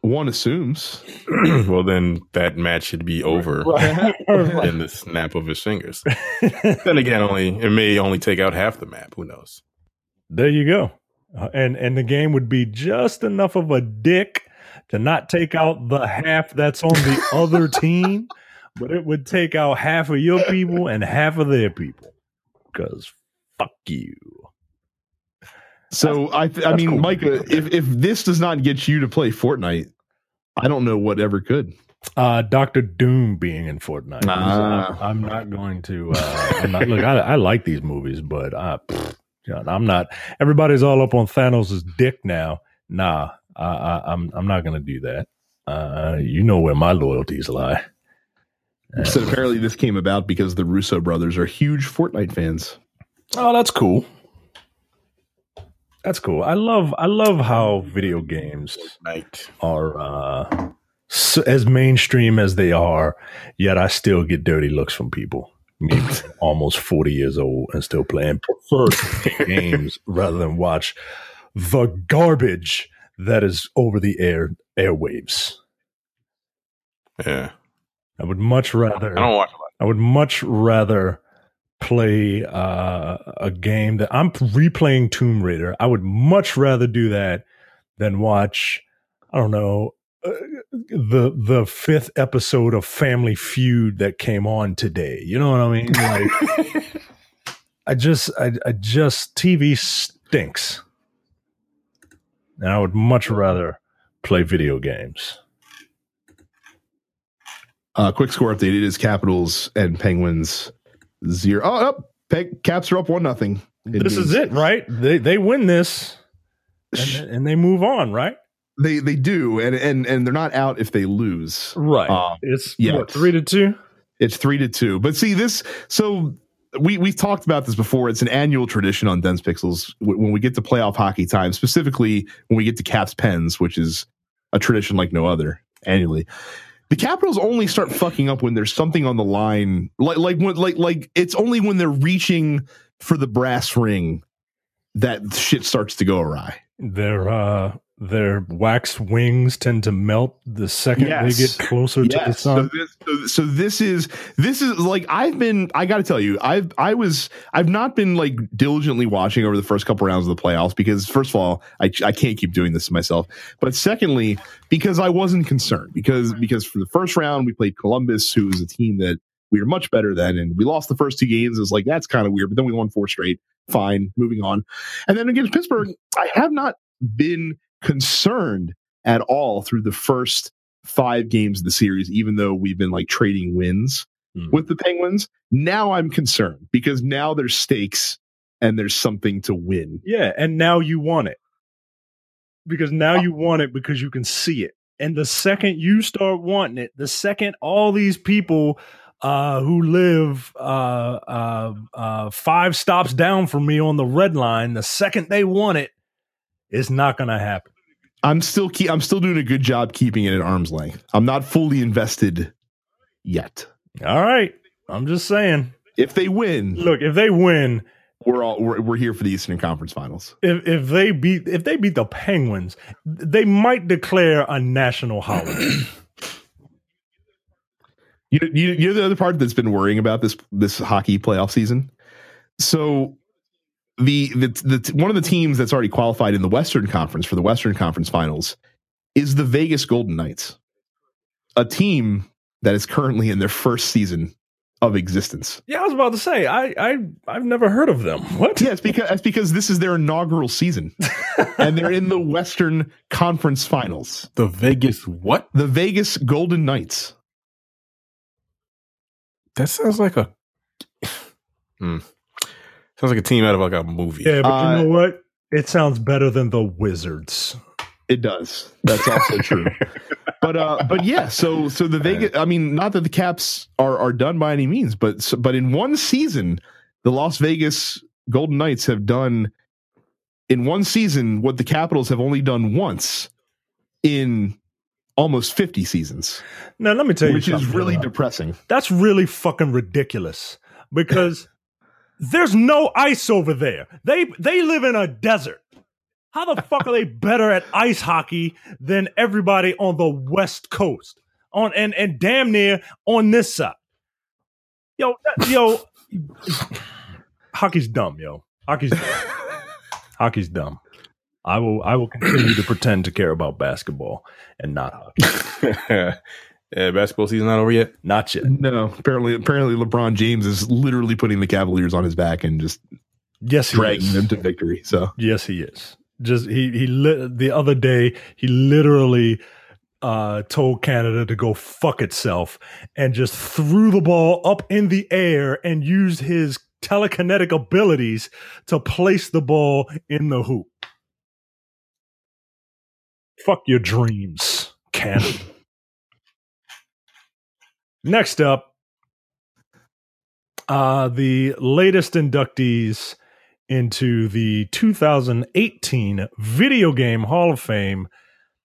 One assumes. well, then that match should be over in the snap of his fingers. then again, only it may only take out half the map. Who knows? There you go. Uh, and and the game would be just enough of a dick to not take out the half that's on the other team, but it would take out half of your people and half of their people. Because fuck you. So I, th- I mean, cool. Micah, if if this does not get you to play Fortnite, I don't know what ever could. Uh, Doctor Doom being in Fortnite. Uh, I'm not going to. Uh, I'm not, look, I, I, like these movies, but I, pfft, I'm not. Everybody's all up on Thanos' dick now. Nah, I, am I'm, I'm not going to do that. Uh, you know where my loyalties lie. So apparently, this came about because the Russo brothers are huge Fortnite fans. Oh, that's cool. That's cool. I love I love how video games are uh, so, as mainstream as they are. Yet I still get dirty looks from people. Me, almost forty years old and still playing prefer games rather than watch the garbage that is over the air airwaves. Yeah, I would much rather. I don't watch. I would much rather play uh, a game that I'm replaying Tomb Raider. I would much rather do that than watch. I don't know uh, the the fifth episode of Family Feud that came on today. You know what I mean? Like, I just, I, I just TV stinks, and I would much rather play video games. Uh, quick score update: It is Capitals and Penguins zero. Oh, oh Peg, Caps are up one nothing. This means. is it, right? They they win this, and, and, they move on, right? They they do, and and and they're not out if they lose, right? Um, it's yeah, three to two. It's three to two. But see this, so we we've talked about this before. It's an annual tradition on Dense Pixels when we get to playoff hockey time, specifically when we get to Caps Pens, which is a tradition like no other annually the Capitals only start fucking up when there's something on the line. Like like when like like it's only when they're reaching for the brass ring that shit starts to go awry. They're uh their wax wings tend to melt the second yes. they get closer yes. to the sun. So this, so, so this, is this is like I've been. I got to tell you, I've I was I've not been like diligently watching over the first couple rounds of the playoffs because first of all, I I can't keep doing this to myself, but secondly, because I wasn't concerned because because for the first round we played Columbus, who is a team that we were much better than, and we lost the first two games. It's like that's kind of weird, but then we won four straight. Fine, moving on, and then against Pittsburgh, I have not been concerned at all through the first five games of the series, even though we've been like trading wins mm. with the Penguins. Now I'm concerned because now there's stakes and there's something to win. Yeah. And now you want it because now you want it because you can see it. And the second you start wanting it, the second all these people uh, who live uh, uh, uh five stops down from me on the red line, the second they want it, it's not going to happen. I'm still keep, I'm still doing a good job keeping it at arm's length. I'm not fully invested yet. All right, I'm just saying. If they win, look, if they win, we're all we're, we're here for the Eastern Conference Finals. If if they beat if they beat the Penguins, they might declare a national holiday. you, you you know the other part that's been worrying about this this hockey playoff season. So the, the the one of the teams that's already qualified in the Western Conference for the Western Conference Finals is the Vegas Golden Knights, a team that is currently in their first season of existence. Yeah, I was about to say I I I've never heard of them. What? Yeah, it's because it's because this is their inaugural season, and they're in the Western Conference Finals. The Vegas what? The Vegas Golden Knights. That sounds like a. Hmm. Sounds like a team out of like a movie. Yeah, but uh, you know what? It sounds better than the Wizards. It does. That's also true. but uh, but yeah. So so the Vegas. I mean, not that the Caps are are done by any means, but but in one season, the Las Vegas Golden Knights have done in one season what the Capitals have only done once in almost 50 seasons. Now, let me tell you which is really depressing. That's really fucking ridiculous because there's no ice over there. They they live in a desert. How the fuck are they better at ice hockey than everybody on the West Coast? On and and damn near on this side. Yo, yo, hockey's dumb, yo. Hockey's dumb. hockey's dumb. I will I will continue to pretend to care about basketball and not hockey. yeah, basketball season not over yet. Not yet. No, apparently apparently LeBron James is literally putting the Cavaliers on his back and just yes, dragging them to victory. So yes, he is. Just he he lit the other day he literally uh, told Canada to go fuck itself and just threw the ball up in the air and used his telekinetic abilities to place the ball in the hoop. Fuck your dreams, Canada. Next up, uh, the latest inductees into the 2018 Video Game Hall of Fame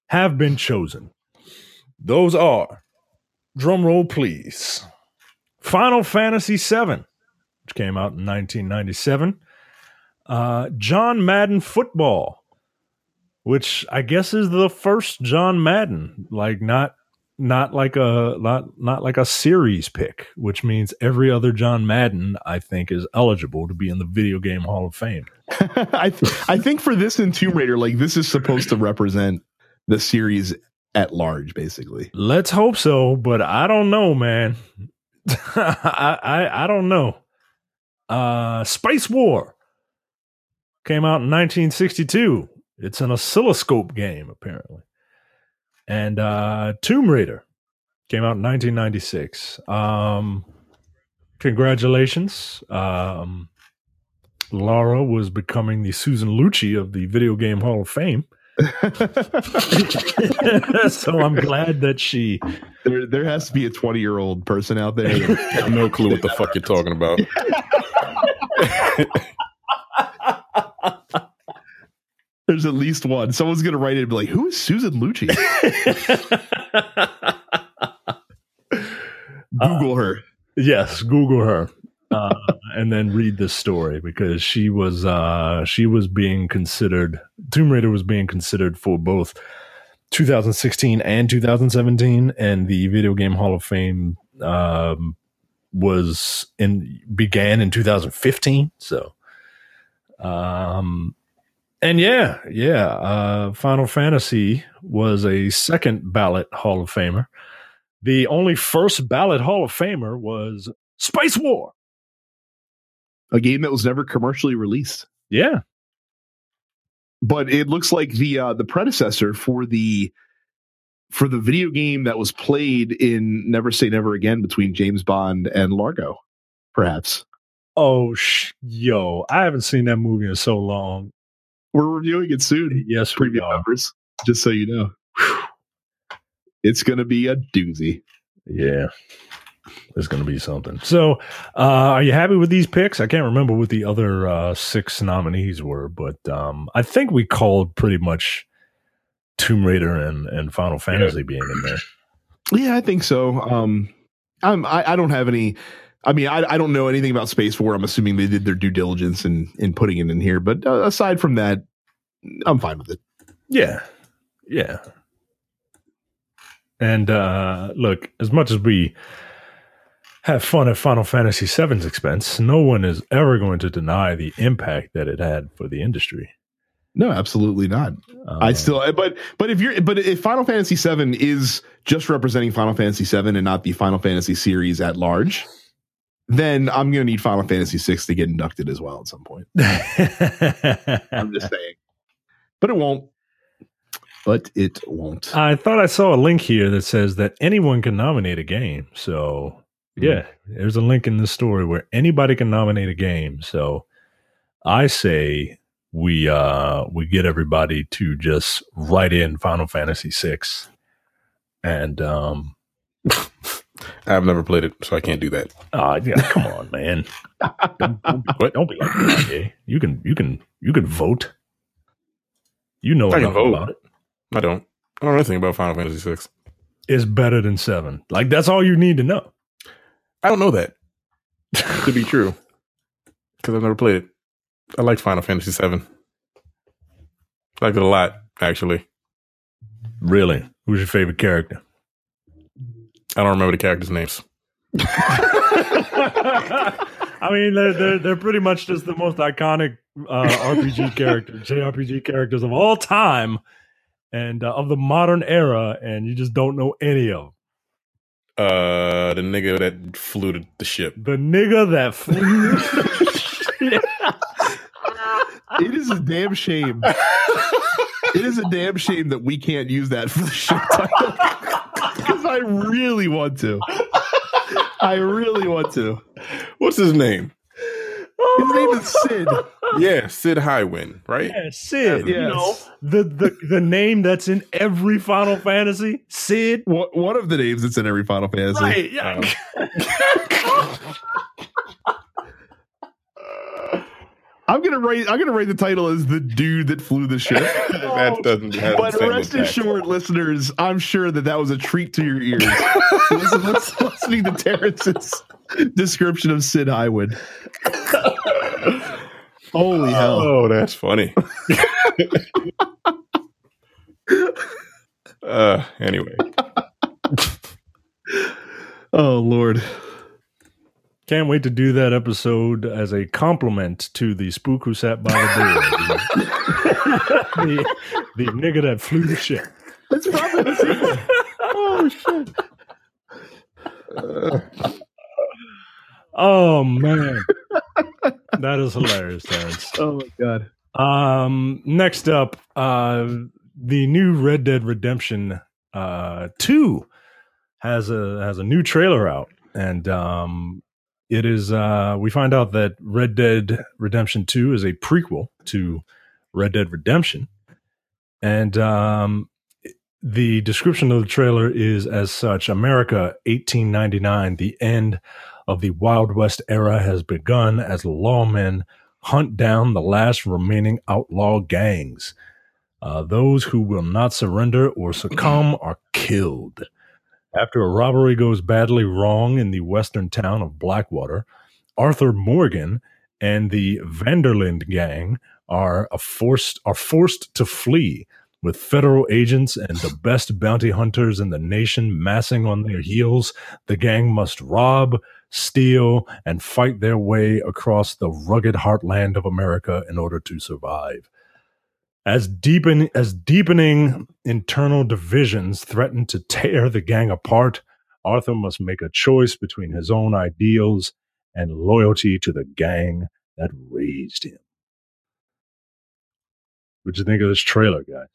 have been chosen. Those are, drumroll please, Final Fantasy VII, which came out in 1997, uh, John Madden Football, which I guess is the first John Madden, like not not like a not not like a series pick, which means every other John Madden I think is eligible to be in the Video Game Hall of Fame. I th- I think for this in Tomb Raider, like this is supposed to represent the series at large, basically. Let's hope so, but I don't know, man. I, I I don't know. Uh, Spacewar came out in 1962. It's an oscilloscope game, apparently. And uh, Tomb Raider came out in 1996. Um, congratulations. Um, Lara was becoming the Susan Lucci of the Video Game Hall of Fame. so I'm glad that she. There, there has to be a 20 year old person out there. Have no clue what the fuck you're talking about. There's at least one. Someone's gonna write it and be like, "Who is Susan Lucci?" Google uh, her. Yes, Google her, uh, and then read this story because she was uh, she was being considered. Tomb Raider was being considered for both 2016 and 2017, and the Video Game Hall of Fame um, was in began in 2015. So, um, and yeah, yeah, uh, Final Fantasy was a second ballot Hall of Famer. The only first ballot Hall of Famer was Spacewar, a game that was never commercially released. Yeah, but it looks like the uh, the predecessor for the for the video game that was played in Never Say Never Again between James Bond and Largo, perhaps. Oh, sh- yo, I haven't seen that movie in so long. We're reviewing it soon. Yes, preview members. Just so you know, it's going to be a doozy. Yeah, it's going to be something. So, uh, are you happy with these picks? I can't remember what the other uh, six nominees were, but um, I think we called pretty much Tomb Raider and, and Final Fantasy yeah. being in there. Yeah, I think so. Um, I'm, I, I don't have any I mean, I, I don't know anything about Spacewar. I'm assuming they did their due diligence in in putting it in here. But uh, aside from that, I'm fine with it. Yeah, yeah. And uh, look, as much as we have fun at Final Fantasy VII's expense, no one is ever going to deny the impact that it had for the industry. No, absolutely not. Um, I still, but but if you're, but if Final Fantasy VII is just representing Final Fantasy VII and not the Final Fantasy series at large, then I'm going to need Final Fantasy VI to get inducted as well at some point. I'm just saying, but it won't. But it won't. I thought I saw a link here that says that anyone can nominate a game. So hmm. yeah, mm. there's a link in the story where anybody can nominate a game. So I say we uh we get everybody to just write in Final Fantasy VI, and um, I've never played it, so I can't do that. uh, yeah, come on, man, don't, don't, What? don't be like that, okay? You can you can you can vote. You know I can enough vote. about it. I don't. I don't know anything about Final Fantasy VI. It's better than seven. Like that's all you need to know. I don't know that to be true because I've never played it. I like Final Fantasy VII. I liked it a lot, actually. Really, who's your favorite character? I don't remember the characters' names. I mean, they're, they're they're pretty much just the most iconic uh, RPG characters, JRPG characters of all time, and uh, of the modern era, and you just don't know any of them. Uh, the nigga that flew the, the ship. The nigga that flew. It is a damn shame. it is a damn shame that we can't use that for the show title because I really want to. I really want to. What's his name? His name is oh. Cid. Yeah, Cid Highwind, right? Yeah, Cid. You know the, the the name that's in every Final Fantasy. Cid. One one of the names that's in every Final Fantasy. Right. Yeah. I'm gonna write. I'm gonna write the title as the dude that flew the ship. that doesn't have But the same rest impact. assured, listeners, I'm sure that that was a treat to your ears. Listen- listen- listening to Terrence's description of Cid Highwood. Holy hell! Oh, that's funny. uh, anyway, Oh lord! Can't wait to do that episode as a compliment to the spook who sat by the door. the, the, nigga that flew the ship. That's probably the sequel. Oh shit. oh man. That is hilarious, Terrence. Oh my god! Um next up, uh the new Red Dead Redemption uh 2 has a has a new trailer out and um it is uh we find out that Red Dead Redemption 2 is a prequel to Red Dead Redemption and um the description of the trailer is as such America 1899 the end of the Wild West era has begun as lawmen hunt down the last remaining outlaw gangs. Uh, those who will not surrender or succumb are killed. After a robbery goes badly wrong in the western town of Blackwater, Arthur Morgan and the Van der Linde gang are forced are forced to flee, with federal agents and the best bounty hunters in the nation massing on their heels. The gang must rob, steal, and fight their way across the rugged heartland of America in order to survive. As deepen as deepening internal divisions threaten to tear the gang apart, Arthur must make a choice between his own ideals and loyalty to the gang that raised him. What'd you think of this trailer, guys?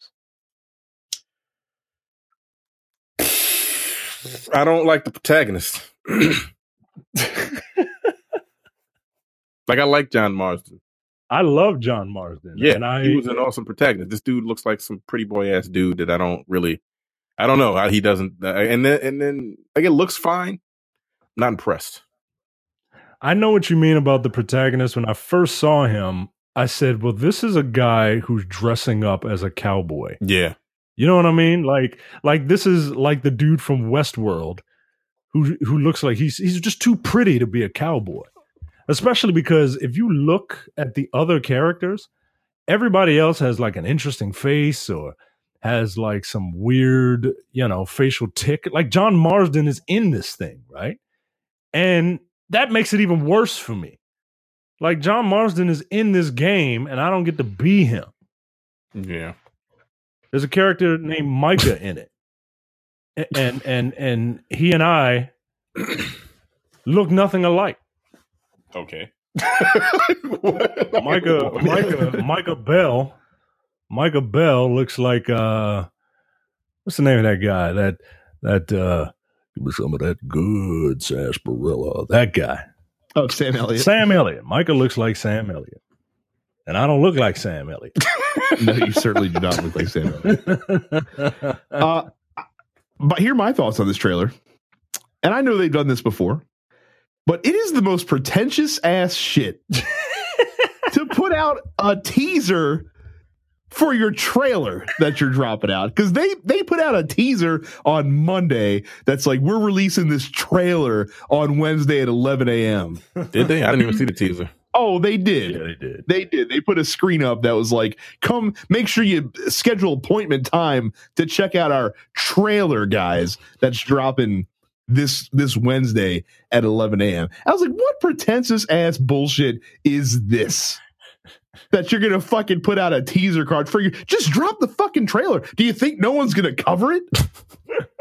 I don't like the protagonist. like I like John Marston. I love John Marston. Yeah, and I he was an awesome protagonist. This dude looks like some pretty boy ass dude that I don't really, I don't know how he doesn't. Uh, and then and then like it looks fine. Not impressed. I know what you mean about the protagonist. When I first saw him, I said, "Well, this is a guy who's dressing up as a cowboy." Yeah, You know what I mean? Like, like this is like the dude from Westworld, who who looks like he's he's just too pretty to be a cowboy. Especially because if you look at the other characters, everybody else has like an interesting face or has like some weird, you know, facial tick. Like John Marston is in this thing, right? And that makes it even worse for me. Like John Marston is in this game and I don't get to be him. yeah. There's a character named Micah in it. And and and he and I look nothing alike. Okay. Micah Micah Micah Bell Micah Bell looks like uh what's the name of that guy? That that uh give me some of that good sarsaparilla. That guy. Oh, Sam Elliott. Sam Elliott. Micah looks like Sam Elliott. and I don't look like Sam Elliott. no, you certainly do not look like Sam Elliott. Uh, but here are my thoughts on this trailer. And I know they've done this before, but it is the most pretentious ass shit to put out a teaser for your trailer that you're dropping out because they they put out a teaser on Monday that's like we're releasing this trailer on Wednesday at 11 a.m. Did they? I didn't even see the teaser. Oh, they did. Yeah, they did. They did. They put a screen up that was like, "Come, make sure you schedule appointment time to check out our trailer, guys. That's dropping this this Wednesday at 11 a.m." I was like, "What pretentious ass bullshit is this?" that you're gonna fucking put out a teaser card for you. Just drop the fucking trailer. Do you think no one's gonna cover it?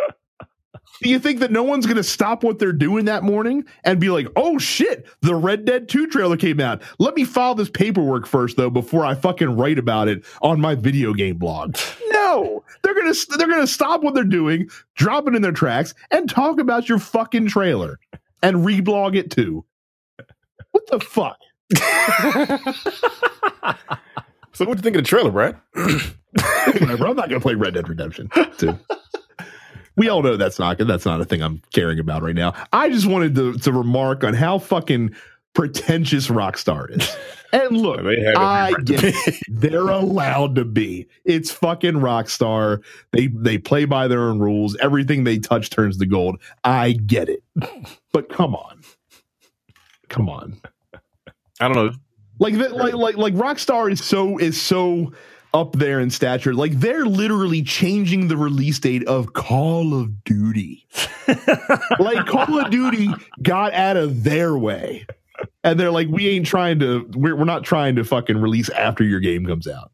Do you think that no one's gonna stop what they're doing that morning and be like, oh shit, the Red Dead 2 trailer came out. Let me file this paperwork first though before I fucking write about it on my video game blog. No, they're gonna they're gonna stop what they're doing, drop it in their tracks, and talk about your fucking trailer and reblog it too. What the fuck? So what do you think of the trailer, Brad? Whatever. I'm not going to play Red Dead Redemption 2. we all know that's not that's not a thing I'm caring about right now. I just wanted to to remark on how fucking pretentious Rockstar is. And look, I get it. they're allowed to be. It's fucking Rockstar. They they play by their own rules. Everything they touch turns to gold. I get it. But come on. Come on. I don't know. Like that like like like Rockstar is so is so up there in stature. Like they're literally changing the release date of Call of Duty. like Call of Duty got out of their way. And they're like, we ain't trying to, we're, we're not trying to fucking release after your game comes out.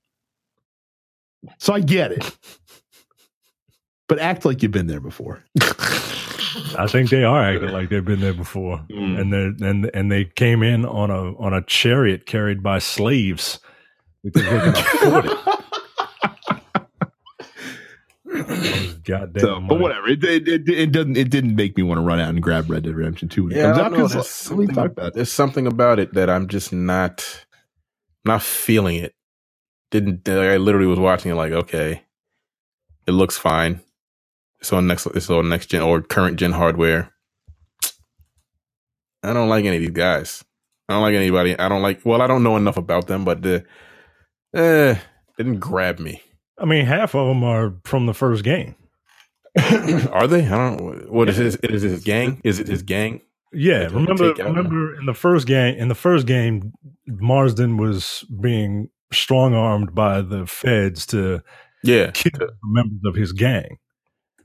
So I get it. But act like you've been there before. I think they are acting like they've been there before, Mm. and they and and they came in on a on a chariot carried by slaves because they can afford it. Those Goddamn, So, but whatever. It, it, it, it doesn't. It didn't make me want to run out and grab Red Dead Redemption Two when it comes I out don't know. because There's we something, talked about it. there's something about it that I'm just not not feeling it. Didn't I literally was watching it like, okay, it looks fine. It's on next it's on next gen or current gen hardware. I don't like any of these guys. I don't like anybody. I don't like well, I don't know enough about them, but the eh, didn't grab me. I mean, half of them are from the first game. Are they? I don't. What is his? Is it his gang? Is it his gang? Yeah, Like, remember remember in the first game in the first game Marston was being strong armed by the feds to Yeah, kill the members of his gang.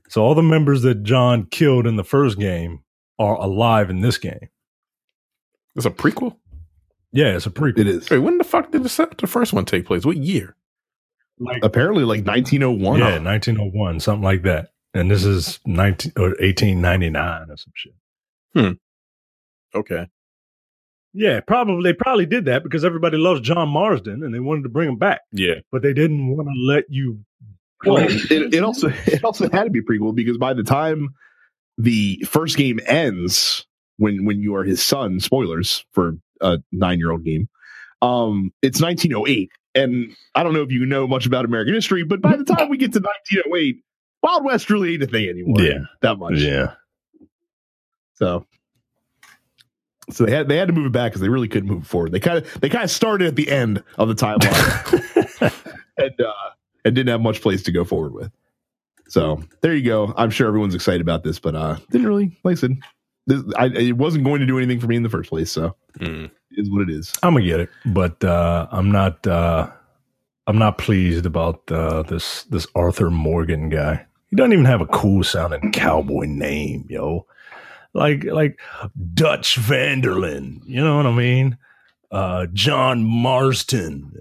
So all the members that John killed in the first game are alive in this game. it's a prequel. Yeah, it's a prequel. It is Wait, when the fuck did the, the first one take place? What year? Like apparently like 1901. yeah, 1901, something like that. And this is 19 or 1899 or some shit. Okay. Yeah, probably they probably did that because everybody loves John Marston and they wanted to bring him back, Yeah. but they didn't want to let you. Well, it, it also it also had to be prequel because by the time the first game ends, when when you are his son, spoilers for a nine year old game, um, it's 1908, and I don't know if you know much about American history, but by the time we get to 1908, Wild West really ain't a thing anymore. Yeah. that much. Yeah, So. So they had they had to move it back because they really couldn't move it forward. They kind of they kind of started at the end of the timeline and uh, and didn't have much place to go forward with. So there you go. I'm sure everyone's excited about this, but uh, didn't really like I said. This, I, it wasn't going to do anything for me in the first place, so Mm. It is what it is. I'm gonna get it, but uh, I'm not. Uh, I'm not pleased about uh, this this Arthur Morgan guy. He doesn't even have a cool sounding cowboy name, yo. Like like Dutch van der Linde, you know what I mean? Uh, John Marston,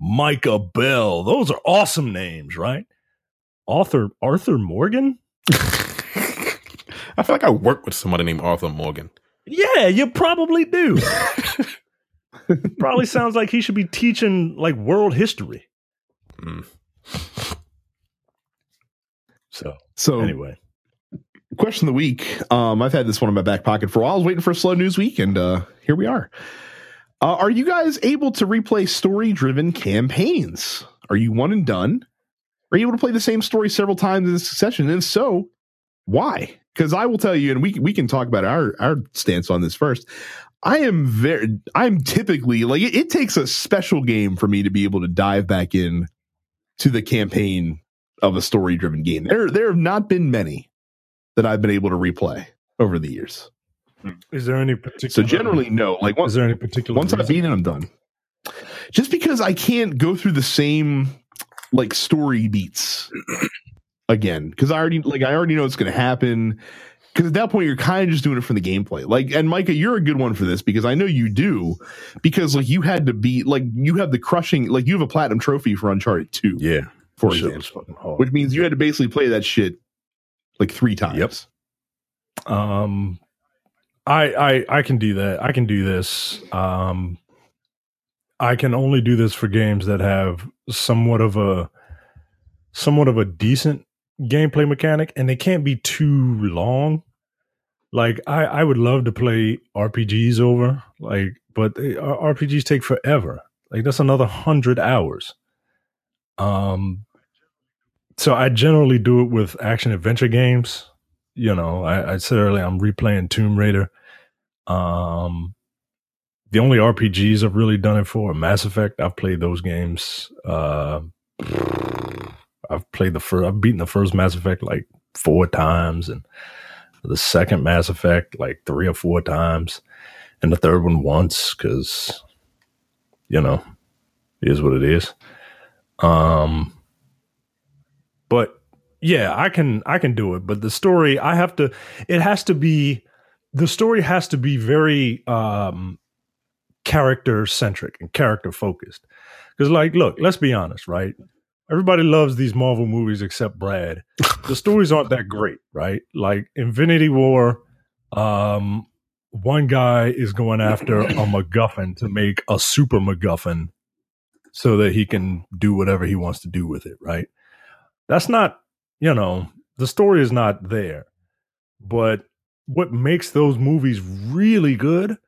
Micah Bell. Those are awesome names, right? Arthur Arthur Morgan. I feel like I work with somebody named Arthur Morgan. Yeah, you probably do. probably sounds like he should be teaching like world history. Mm. So So anyway, question of the week. Um, I've had this one in my back pocket for a while. I was waiting for a slow news week, and uh, here we are. Uh, are you guys able to replay story driven campaigns? Are you one and done? Are you able to play the same story several times in succession? And so, why? Because I will tell you, and we we can talk about our our stance on this first. I am very, I'm typically like it, it takes a special game for me to be able to dive back in to the campaign of a story driven game. There there have not been many that I've been able to replay over the years. Hmm. Is there any particular? So generally, no. Like, once, is there any particular? Once I've beaten, I'm done. Just because I can't go through the same like story beats again, because I already like I already know it's going to happen. Because at that point, you're kind of just doing it for the gameplay. Like, and Micah, you're a good one for this because I know you do. Because like you had to be like you have the crushing like you have a platinum trophy for Uncharted Two. Yeah, for example, which means you had to basically play that shit like three times. Yep. Um, I I I can do that. I can do this. Um, I can only do this for games that have somewhat of a somewhat of a decent gameplay mechanic, and they can't be too long. Like I I would love to play RPGs over, like, but they, RPGs take forever. Like that's another hundred hours. Um, so I generally do it with action adventure games you know, I, I said earlier I'm replaying Tomb Raider. Um, the only RPGs I've really done it for Mass Effect. I've played those games. Uh, I've played the first. I've beaten the first Mass Effect like four times, and the second Mass Effect like three or four times, and the third one once because, you know, is what it is. Um, but yeah, I can I can do it, but the story I have to it has to be the story has to be very um character centric and character focused. Cuz like look, let's be honest, right? Everybody loves these Marvel movies except Brad. the stories aren't that great, right? Like Infinity War um one guy is going after a MacGuffin to make a super MacGuffin so that he can do whatever he wants to do with it, right? That's not you know, the story is not there. But what makes those movies really good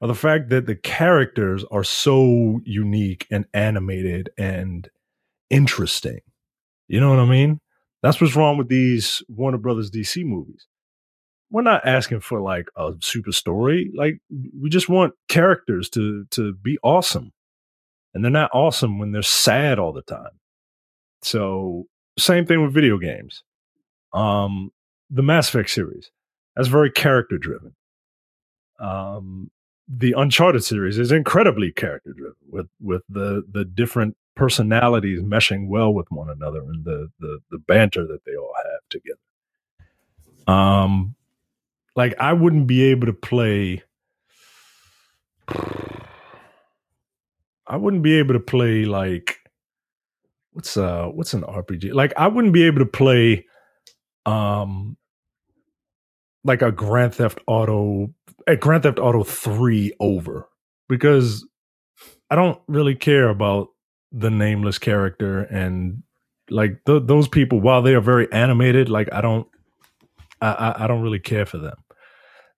are the fact that the characters are so unique and animated and interesting. You know what I mean? That's what's wrong with these Warner Brothers DC movies. We're not asking for like a super story. Like we just want characters to to be awesome. And they're not awesome when they're sad all the time. So same thing with video games. Um, the Mass Effect series that's very character driven. Um, the Uncharted series is incredibly character driven with with the the different personalities meshing well with one another and the the the banter that they all have together. Um, like I wouldn't be able to play. I wouldn't be able to play like what's uh what's an RPG? Like I wouldn't be able to play um like a Grand Theft Auto a Grand Theft Auto 3 over because I don't really care about the nameless character and like th- those people while they are very animated like I don't I, I I don't really care for them.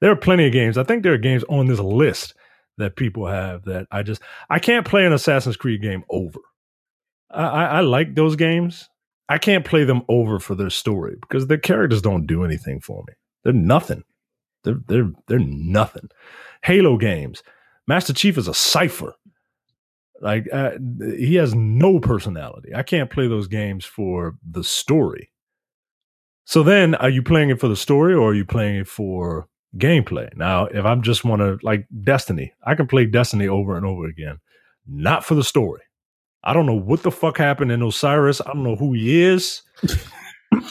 There are plenty of games. I think there are games on this list that people have that I just I can't play an Assassin's Creed game over. I, I like those games. I can't play them over for their story because their characters don't do anything for me. They're nothing. They're they're they're nothing. Halo games. Master Chief is a cipher. Like uh, he has no personality. I can't play those games for the story. So then, are you playing it for the story or are you playing it for gameplay? Now, if I'm just want to like Destiny, I can play Destiny over and over again, not for the story. I don't know what the fuck happened in Osiris. I don't know who he is.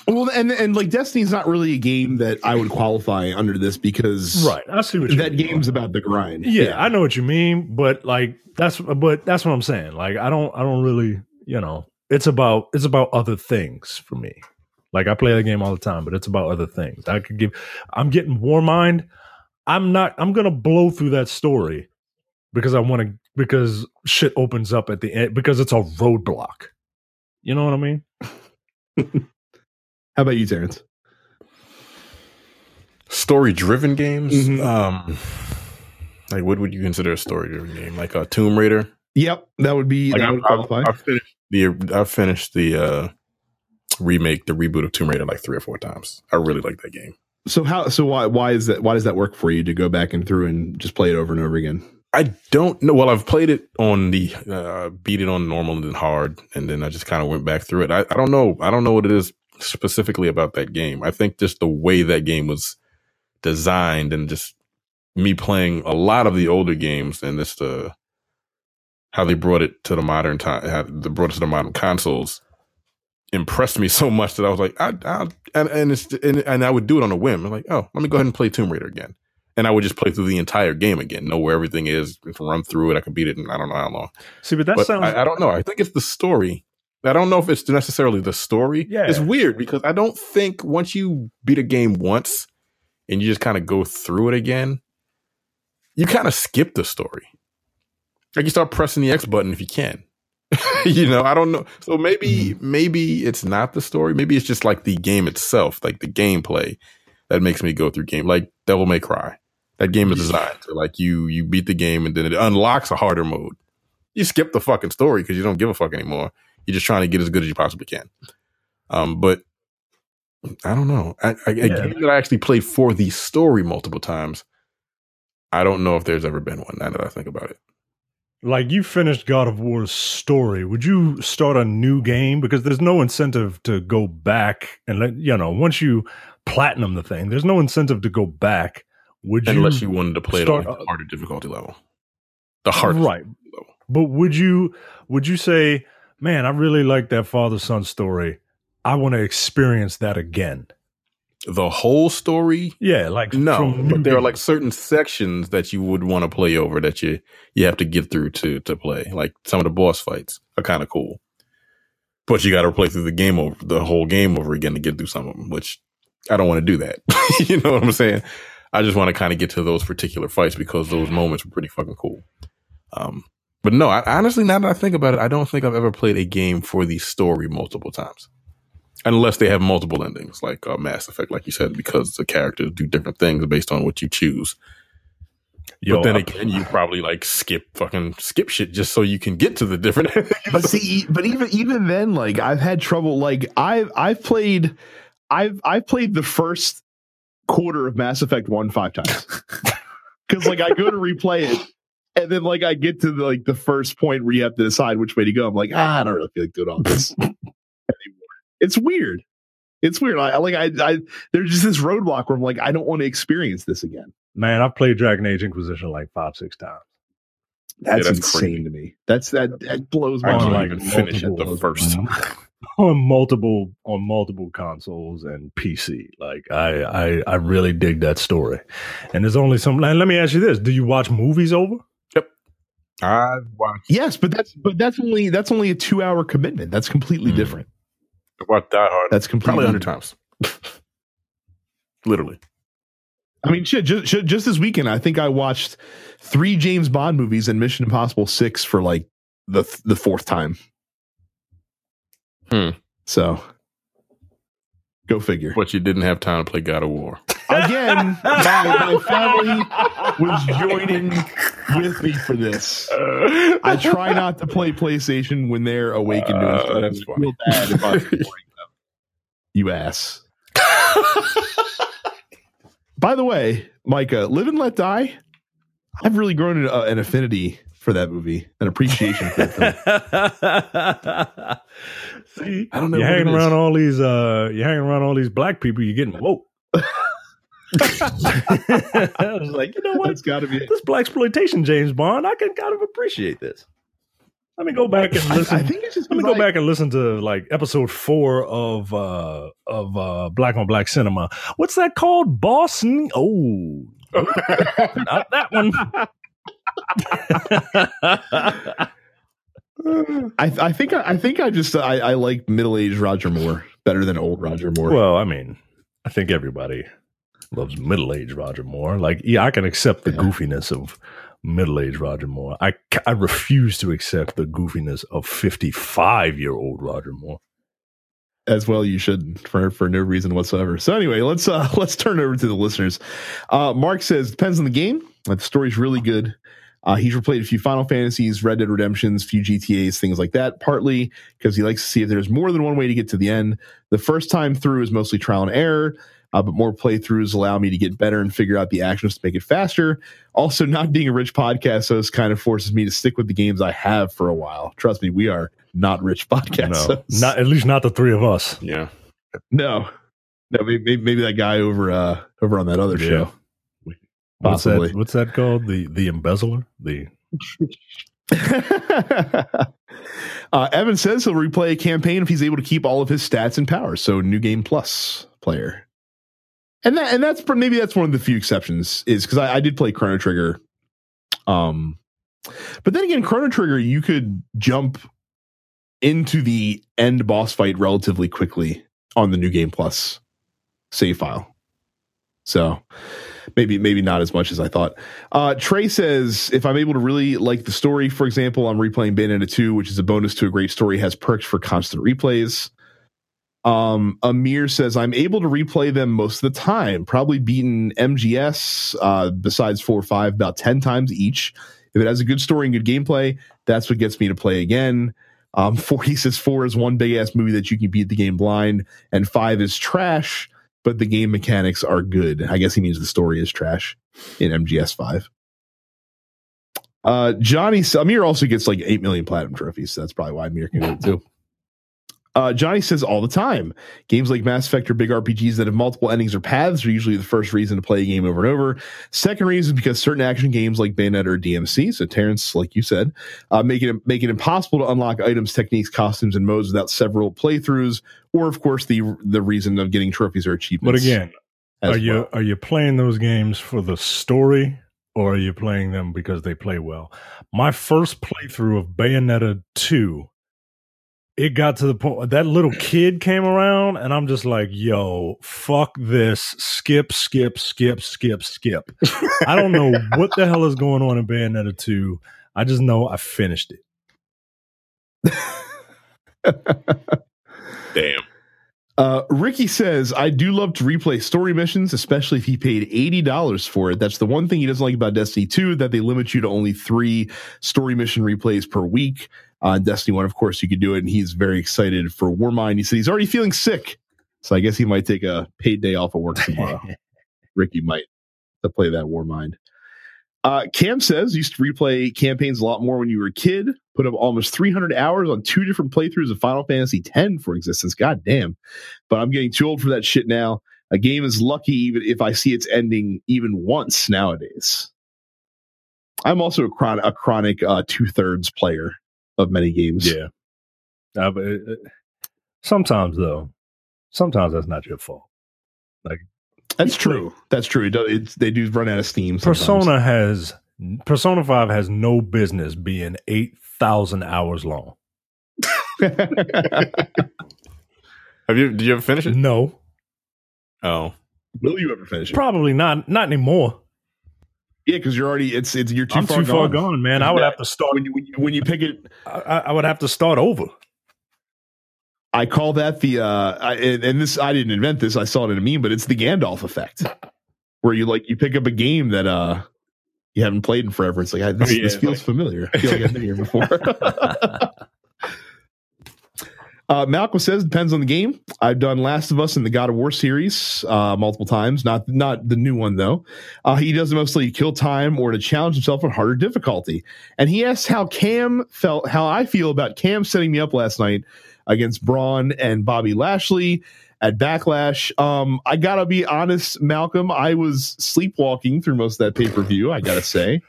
well, and and like Destiny's not really a game that I would qualify under this because right. I see what that game's about the grind. Yeah, yeah, I know what you mean, but like that's but that's what I'm saying. Like I don't I don't really you know it's about it's about other things for me. Like I play the game all the time, but it's about other things. I could give. I'm getting Warmind. I'm not. I'm gonna blow through that story because I want to because shit opens up at the end because it's a roadblock. You know what I mean? How about you, Terrence? Story driven games. Mm-hmm. Um, Like, what would you consider a story-driven game? Like a Tomb Raider? Yep, that would be Like that I, would qualify. I, I finished the I finished the uh, remake, the reboot of Tomb Raider like three or four times. I really like that game. so how so why why is that why does that work for you to go back and through and just play it over and over again? I don't know. Well, I've played it on the uh, beat it on normal and then hard, and then I just kind of went back through it. I, I don't know. I don't know what it is specifically about that game. I think just the way that game was designed, and just me playing a lot of the older games, and just the how they brought it to the modern time, how they brought it to the modern consoles, impressed me so much that I was like, I, I and and, it's, and and I would do it on a whim. I'm like, oh, let me go ahead and play Tomb Raider again and I would just play through the entire game again, know where everything is, run through it. I could beat it in I don't know how long. See, but that but sounds. I, I, don't know. I think it's the story. I don't know if it's necessarily the story. Yeah. It's weird because I don't think once you beat a game once and you just kind of go through it again, you kind of skip the story. Like you start pressing the X button if you can. you know, I don't know. So maybe mm-hmm. maybe it's not the story. Maybe it's just like the game itself, like the gameplay that makes me go through game like Devil May Cry. That game is designed to like you you beat the game and then it unlocks a harder mode. You skip the fucking story because you don't give a fuck anymore. You're just trying to get as good as you possibly can. Um, but I don't know. I, I, yeah. A game that I actually played for the story multiple times. I don't know if there's ever been one. Now that I think about it, like you finished God of War's story, would you start a new game? Because there's no incentive to go back and let you know once you platinum the thing. There's no incentive to go back would you unless you wanted to play start, it on a harder difficulty level, the hardest right? Level. But would you would you say, man, I really like that father son story. I want to experience that again. The whole story, yeah, like no, but there are like certain sections that you would want to play over that you you have to get through to to play. Like some of the boss fights are kind of cool, but you got to play through the game over the whole game over again to get through some of them, which I don't want to do that. you know what I'm saying? I just want to kind of get to those particular fights because those moments were pretty fucking cool. Um, but no, I, honestly, now that I think about it, I don't think I've ever played a game for the story multiple times, unless they have multiple endings, like uh, Mass Effect, like you said, because the characters do different things based on what you choose. Yo, but then I, again, you probably like skip fucking skip shit just so you can get to the different. but see, but even even then, like I've had trouble. Like I've I've played, I've I've played the first quarter of Mass Effect 1 five times. Cuz like I go to replay it and then like I get to the, like the first point where you have to decide which way to go. I'm like, ah, I don't really feel like doing all this anymore. It's weird. It's weird. I like I I there's just this roadblock where I'm like, I don't want to experience this again. Man, I've played Dragon Age Inquisition like five, six times. That's, yeah, that's insane crazy. to me. That's that that blows my mind. I can't even finish it the first time. on multiple on multiple consoles and PC. Like I I I really dig that story. And there's only some let me ask you this. Do you watch movies over? Yep. I watch Yes, but that's but that's only that's only a 2-hour commitment. That's completely mm. different. I watched Die Hard. That's completely probably 100 times. Literally. I mean, shit, just, just this weekend, I think I watched three James Bond movies and Mission Impossible 6 for like the the fourth time. Hmm. So go figure. But you didn't have time to play God of War. Again, my, my family was joining with me for this. I try not to play PlayStation when they're awake and doing uh, stuff. That's I feel bad if I'm You ass. By the way, Micah, Live and Let Die. I've really grown an, uh, an affinity for that movie, an appreciation for it. See, I don't know. You're hanging around all these. Uh, you're hanging around all these black people. You're getting woke. I was like, you know what? It's got to be this black exploitation, James Bond. I can kind of appreciate this. Let me go back and listen. I, I think it's just let me go back and listen to like episode four of uh of uh Black on Black Cinema. What's that called? Boston. Oh, not that one. I, I think I, I, think I just I, I like middle aged Roger Moore better than old Roger Moore. Well, I mean, I think everybody loves middle aged Roger Moore. Like, yeah, I can accept the yeah. goofiness of middle aged Roger Moore. I I refuse to accept the goofiness of fifty five year old Roger Moore. as well you should for for no reason whatsoever. So anyway, let's uh let's turn over to the listeners. Uh Mark says depends on the game. The story's really good. Uh, he's replayed a few Final Fantasies, Red Dead Redemptions, few GTA's, things like that, partly because he likes to see if there's more than one way to get to the end. The first time through is mostly trial and error, uh, but more playthroughs allow me to get better and figure out the actions to make it faster. Also, not being a rich podcast host kind of forces me to stick with the games I have for a while. Trust me, we are not rich podcast no, not at least not the three of us. Yeah. No, no, maybe, maybe that guy over uh over on that other Yeah. show. What's that? What's that called? The the embezzler. The uh, Evan says he'll replay a campaign if he's able to keep all of his stats and powers. So new game plus player, and that and that's maybe that's one of the few exceptions is because I, I did play Chrono Trigger, um, but then again, Chrono Trigger you could jump into the end boss fight relatively quickly on the new game plus save file. So maybe maybe not as much as I thought. Uh, Trey says if I'm able to really like the story, for example, I'm replaying Bayonetta 2, which is a bonus to a great story, has perks for constant replays. Um, Amir says I'm able to replay them most of the time, probably beaten MGS uh, besides four or five about 10 times each. If it has a good story and good gameplay, that's what gets me to play again. Um, 40 says four is one big ass movie that you can beat the game blind, and five is trash but the game mechanics are good. I guess he means the story is trash in MGS five. Uh, Johnny Amir also gets like eight million platinum trophies. So that's probably why Amir can do it too. Uh, Johnny says all the time, games like Mass Effect or big RPGs that have multiple endings or paths are usually the first reason to play a game over and over. Second reason because certain action games like Bayonetta or DMC, so Terrence, like you said, uh, make it make it impossible to unlock items, techniques, costumes, and modes without several playthroughs. Or, of course, the the reason of getting trophies or achievements. but again, are you are you playing those games for the story or are you playing them because they play well? My first playthrough of Bayonetta 2, it got to the point that little kid came around and I'm just like, yo, fuck this. Skip, skip, skip, skip, skip. I don't know what the hell is going on in Bayonetta 2. I just know I finished it. Damn. Uh, Ricky says, I do love to replay story missions, especially if he paid $80 for it. That's the one thing he doesn't like about Destiny 2, that they limit you to only three story mission replays per week. Uh, Destiny 1, of course, you could do it, and he's very excited for Warmind. He said he's already feeling sick, so I guess he might take a paid day off of work tomorrow. Ricky might to play that Warmind. Uh, Cam says used to replay campaigns a lot more when you were a kid. Put up almost 300 hours on two different playthroughs of Final Fantasy X for existence. God damn! But I'm getting too old for that shit now. A game is lucky even if I see its ending even once nowadays. I'm also a, chron- a chronic uh, two thirds player of many games. Yeah. Uh, but, uh, sometimes though, sometimes that's not your fault. Like, that's true. That's true. It does, it's, they do run out of steam. sometimes. Persona has Persona 5 has no business being 8,000 hours long. Have you? Did you ever finish it? No, Oh, Will you ever finish it? probably not not anymore. Yeah, because you're already it's it's you're too I'm far too far gone. gone, man. I would have to start When you, when you when you pick it, I, I would have to start over. I call that the uh, I, and, and this I didn't invent this. I saw it in a meme, but it's the Gandalf effect, where you like you pick up a game that uh you haven't played in forever. It's like I, this, Oh, yeah, this feels like- familiar. I feel like I've been here before. Uh, Malcolm says depends on the game. I've done Last of Us and the God of War series uh, multiple times, not not the new one though. Uh, he does it mostly kill time or to challenge himself on harder difficulty. And he asks how Cam felt, how I feel about Cam setting me up last night against Braun and Bobby Lashley at Backlash. Um, I gotta be honest, Malcolm, I was sleepwalking through most of that pay per view. I gotta say,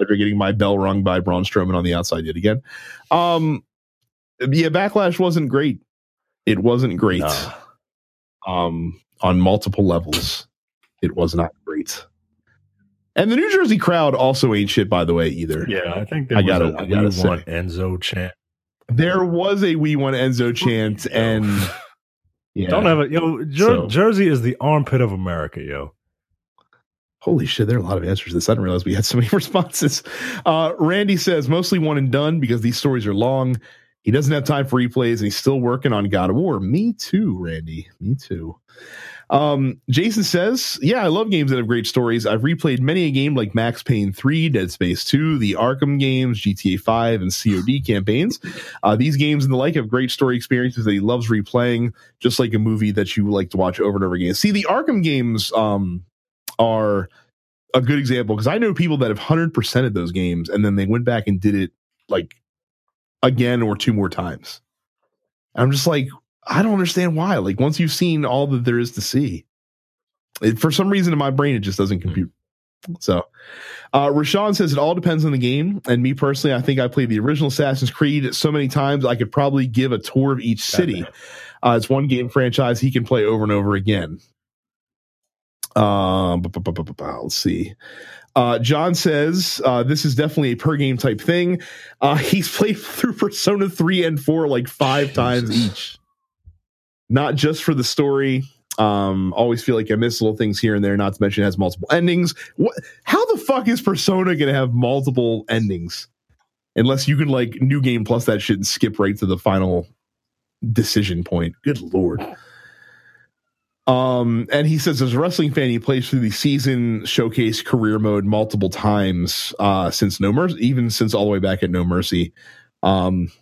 after getting my bell rung by Braun Strowman on the outside yet again. Um, yeah, Backlash wasn't great. It wasn't great. Nah. Um, on multiple levels, it was not great. And the New Jersey crowd also ain't shit, by the way, either. Yeah, I think there I gotta- a I gotta we say. want Enzo chant. There was a We Want Enzo chant, and yeah, Don't ever, yo. Jer- So- Jersey is the armpit of America, yo. Holy shit, there are a lot of answers to this. I didn't realize we had so many responses. Uh, Randy says mostly one and done because these stories are long. He doesn't have time for replays, and he's still working on God of War. Me too, Randy. Me too. Um, Jason says, Yeah, I love games that have great stories. I've replayed many a game like Max Payne 3, Dead Space 2, the Arkham games, GTA 5, and COD campaigns. Uh, these games and the like have great story experiences that he loves replaying, just like a movie that you like to watch over and over again. See, the Arkham games um, are a good example because I know people that have 100% of those games and then they went back and did it like again or two more times. I'm just like, I don't understand why. Like once you've seen all that there is to see, it, for some reason in my brain it just doesn't hmm. compute. So, uh, Rashawn says it all depends on the game. And me personally, I think I played the original Assassin's Creed so many times I could probably give a tour of each city. Uh, it's one game franchise he can play over and over again. Um, let's see. Uh, John says uh, this is definitely a per game type thing. Uh, he's played through Persona 3 and 4 like five Jesus. times each not just for the story. Um, always feel like I miss little things here and there. Not to mention it has multiple endings. What? How the fuck is Persona gonna have multiple endings? Unless you can like new game plus that shit and skip right to the final decision point. Good lord. Um, and he says as a wrestling fan, he plays through the season showcase career mode multiple times uh, since No Mercy, even since all the way back at No Mercy. Um,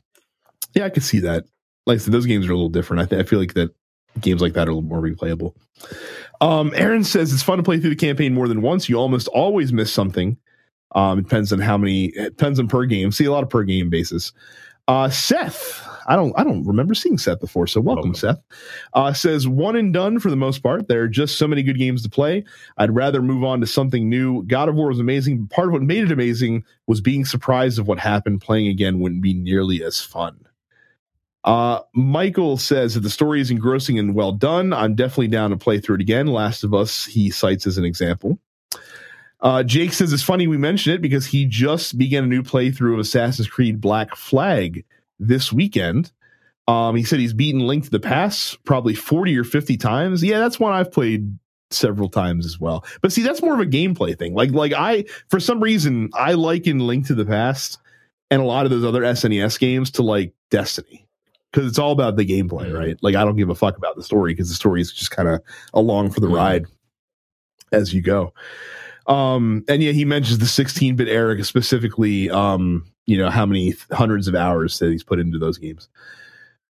yeah, I could see that like I said, those games are a little different. I, th- I feel like that games like that are a little more replayable. Um, Aaron says it's fun to play through the campaign more than once. You almost always miss something. Um, it depends on how many. It depends on per game. See a lot of per game basis. Uh, Seth, I don't, I don't remember seeing Seth before, so welcome, Seth. Uh, says one and done for the most part. There are just so many good games to play. I'd rather move on to something new. God of War was amazing. Part of what made it amazing was being surprised of what happened. Playing again wouldn't be nearly as fun. Uh, Michael says that the story is engrossing and well done. I'm definitely down to play through it again. Last of Us, he cites as an example. Uh, Jake says it's funny we mention it because he just began a new playthrough of Assassin's Creed Black Flag this weekend. Um, he said he's beaten Link to the Past probably 40 or 50 times. Yeah, that's one I've played several times as well. But see, that's more of a gameplay thing. Like, like I, for some reason, I liken Link to the Past and a lot of those other SNES games to like Destiny because it's all about the gameplay, right? Like I don't give a fuck about the story because the story is just kind of along for the ride as you go. Um, and yeah, he mentions the 16-bit era specifically. Um, you know how many hundreds of hours that he's put into those games.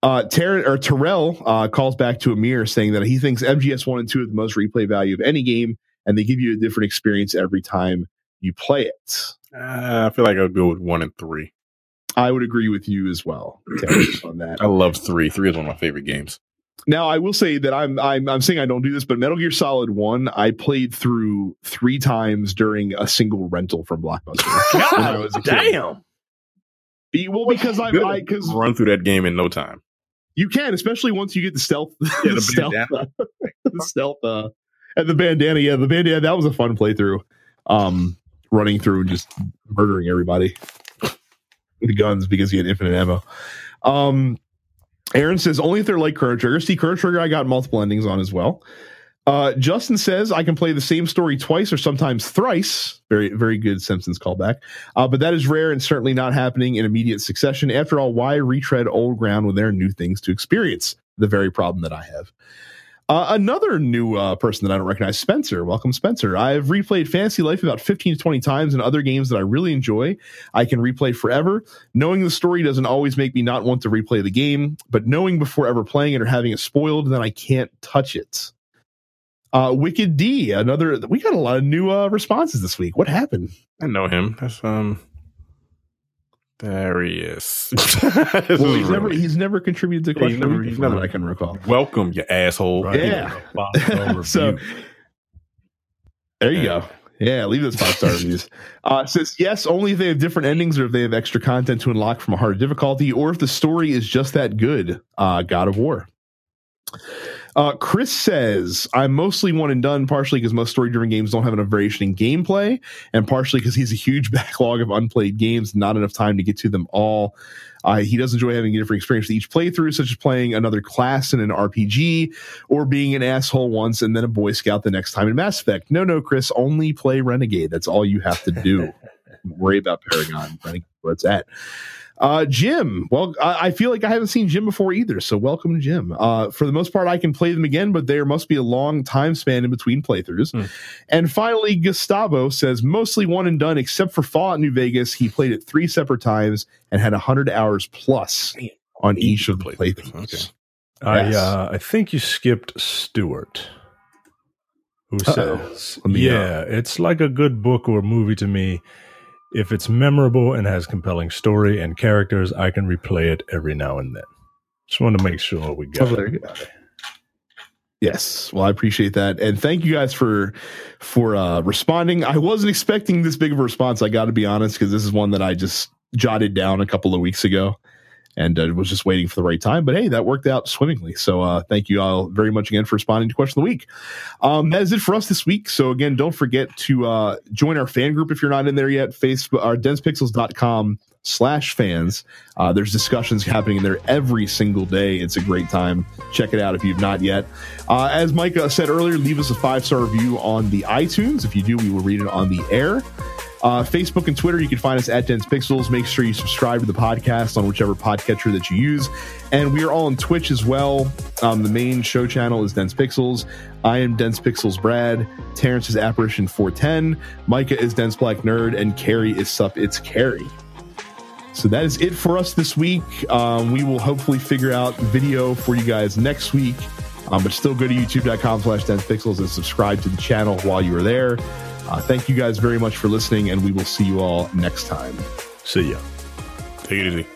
Uh, Ter- or Terrell uh, calls back to Amir saying that he thinks MGS one and two are the most replay value of any game, and they give you a different experience every time you play it. Uh, I feel like I would go with one and three. I would agree with you as well on that. I love three. Three is one of my favorite games. Now I will say that I'm I'm I'm saying I don't do this, but Metal Gear Solid One I played through three times during a single rental from Blockbuster. God, damn. Be, well, because I because run through that game in no time. You can, especially once you get the stealth, yeah, the, stealth, uh, the stealth, uh, and the bandana. Yeah, the bandana. That was a fun playthrough. Um, running through and just murdering everybody guns because he had infinite ammo. Um, Aaron says only if they're like Chrono Trigger. See, Chrono Trigger, I got multiple endings on as well. Uh, Justin says I can play the same story twice or sometimes thrice. Very, very good Simpsons callback. Uh, but that is rare and certainly not happening in immediate succession. After all, why retread old ground when there are new things to experience? The very problem that I have. Uh, another new uh, person that I don't recognize, Spencer. Welcome, Spencer. I've replayed Fantasy Life about 15 to 20 times and other games that I really enjoy. I can replay forever. Knowing the story doesn't always make me not want to replay the game, but knowing before ever playing it or having it spoiled, then I can't touch it. Uh, Wicked D, another. We got a lot of new uh, responses this week. What happened? I know him. That's um there he is. well, he's never he's never contributed to question. He's never, he's never I can recall. Welcome, you asshole. Right. Yeah. so there you go. Yeah, leave those five star reviews. Uh, says yes, only if they have different endings or if they have extra content to unlock from a harder difficulty, or if the story is just that good. Uh, God of War. Uh, Chris says, I'm mostly one and done, partially because most story driven games don't have enough variation in gameplay, and partially because he's a huge backlog of unplayed games, not enough time to get to them all. Uh, he does enjoy having a different experience with each playthrough, such as playing another class in an RPG or being an asshole once and then a Boy Scout the next time in Mass Effect. No, no, Chris, only play Renegade. That's all you have to do. worry about Paragon. Renegade, where it's at. Uh, Jim, well, I, I, feel like I haven't seen Jim before either, so welcome, Jim. Uh, for the most part, I can play them again, but there must be a long time span in between playthroughs. Hmm. And finally, Gustavo says mostly one and done, except for Fallout New Vegas. He played it three separate times and had hundred hours plus on each of the playthroughs. Okay. I yes. uh, I think you skipped Stewart, who Uh-oh. says, "Yeah, it's like a good book or movie to me." If it's memorable and has compelling story and characters, I can replay it every now and then. Just want to make sure we got, it. Yes, well, I appreciate that, and thank you guys for for uh, responding. I wasn't expecting this big of a response. I got to be honest, because this is one that I just jotted down a couple of weeks ago and uh, was just waiting for the right time. But hey, that worked out swimmingly. So uh, thank you all very much again for responding to question of the week. Um, that is it for us this week. So again, don't forget to uh, join our fan group if you're not in there yet. Facebook, our densepixels.com slash fans. Uh, there's discussions happening in there every single day. It's a great time. Check it out if you've not yet. Uh, as Micah said earlier, leave us a five star review on the iTunes. If you do, we will read it on the air. Uh, Facebook and Twitter, you can find us at Dense Pixels. Make sure you subscribe to the podcast on whichever podcatcher that you use. And we are all on Twitch as well. Um, the main show channel is Dense Pixels. I am Dense Pixels Brad. Terrence is Apparition 410. Micah is Dense Black Nerd. And Carrie is Sup It's Carrie. So that is it for us this week. Um, we will hopefully figure out video for you guys next week. Um, but still go to youtube.com slash dense pixels and subscribe to the channel while you are there. Uh, thank you guys very much for listening, and we will see you all next time. See ya. Take it easy.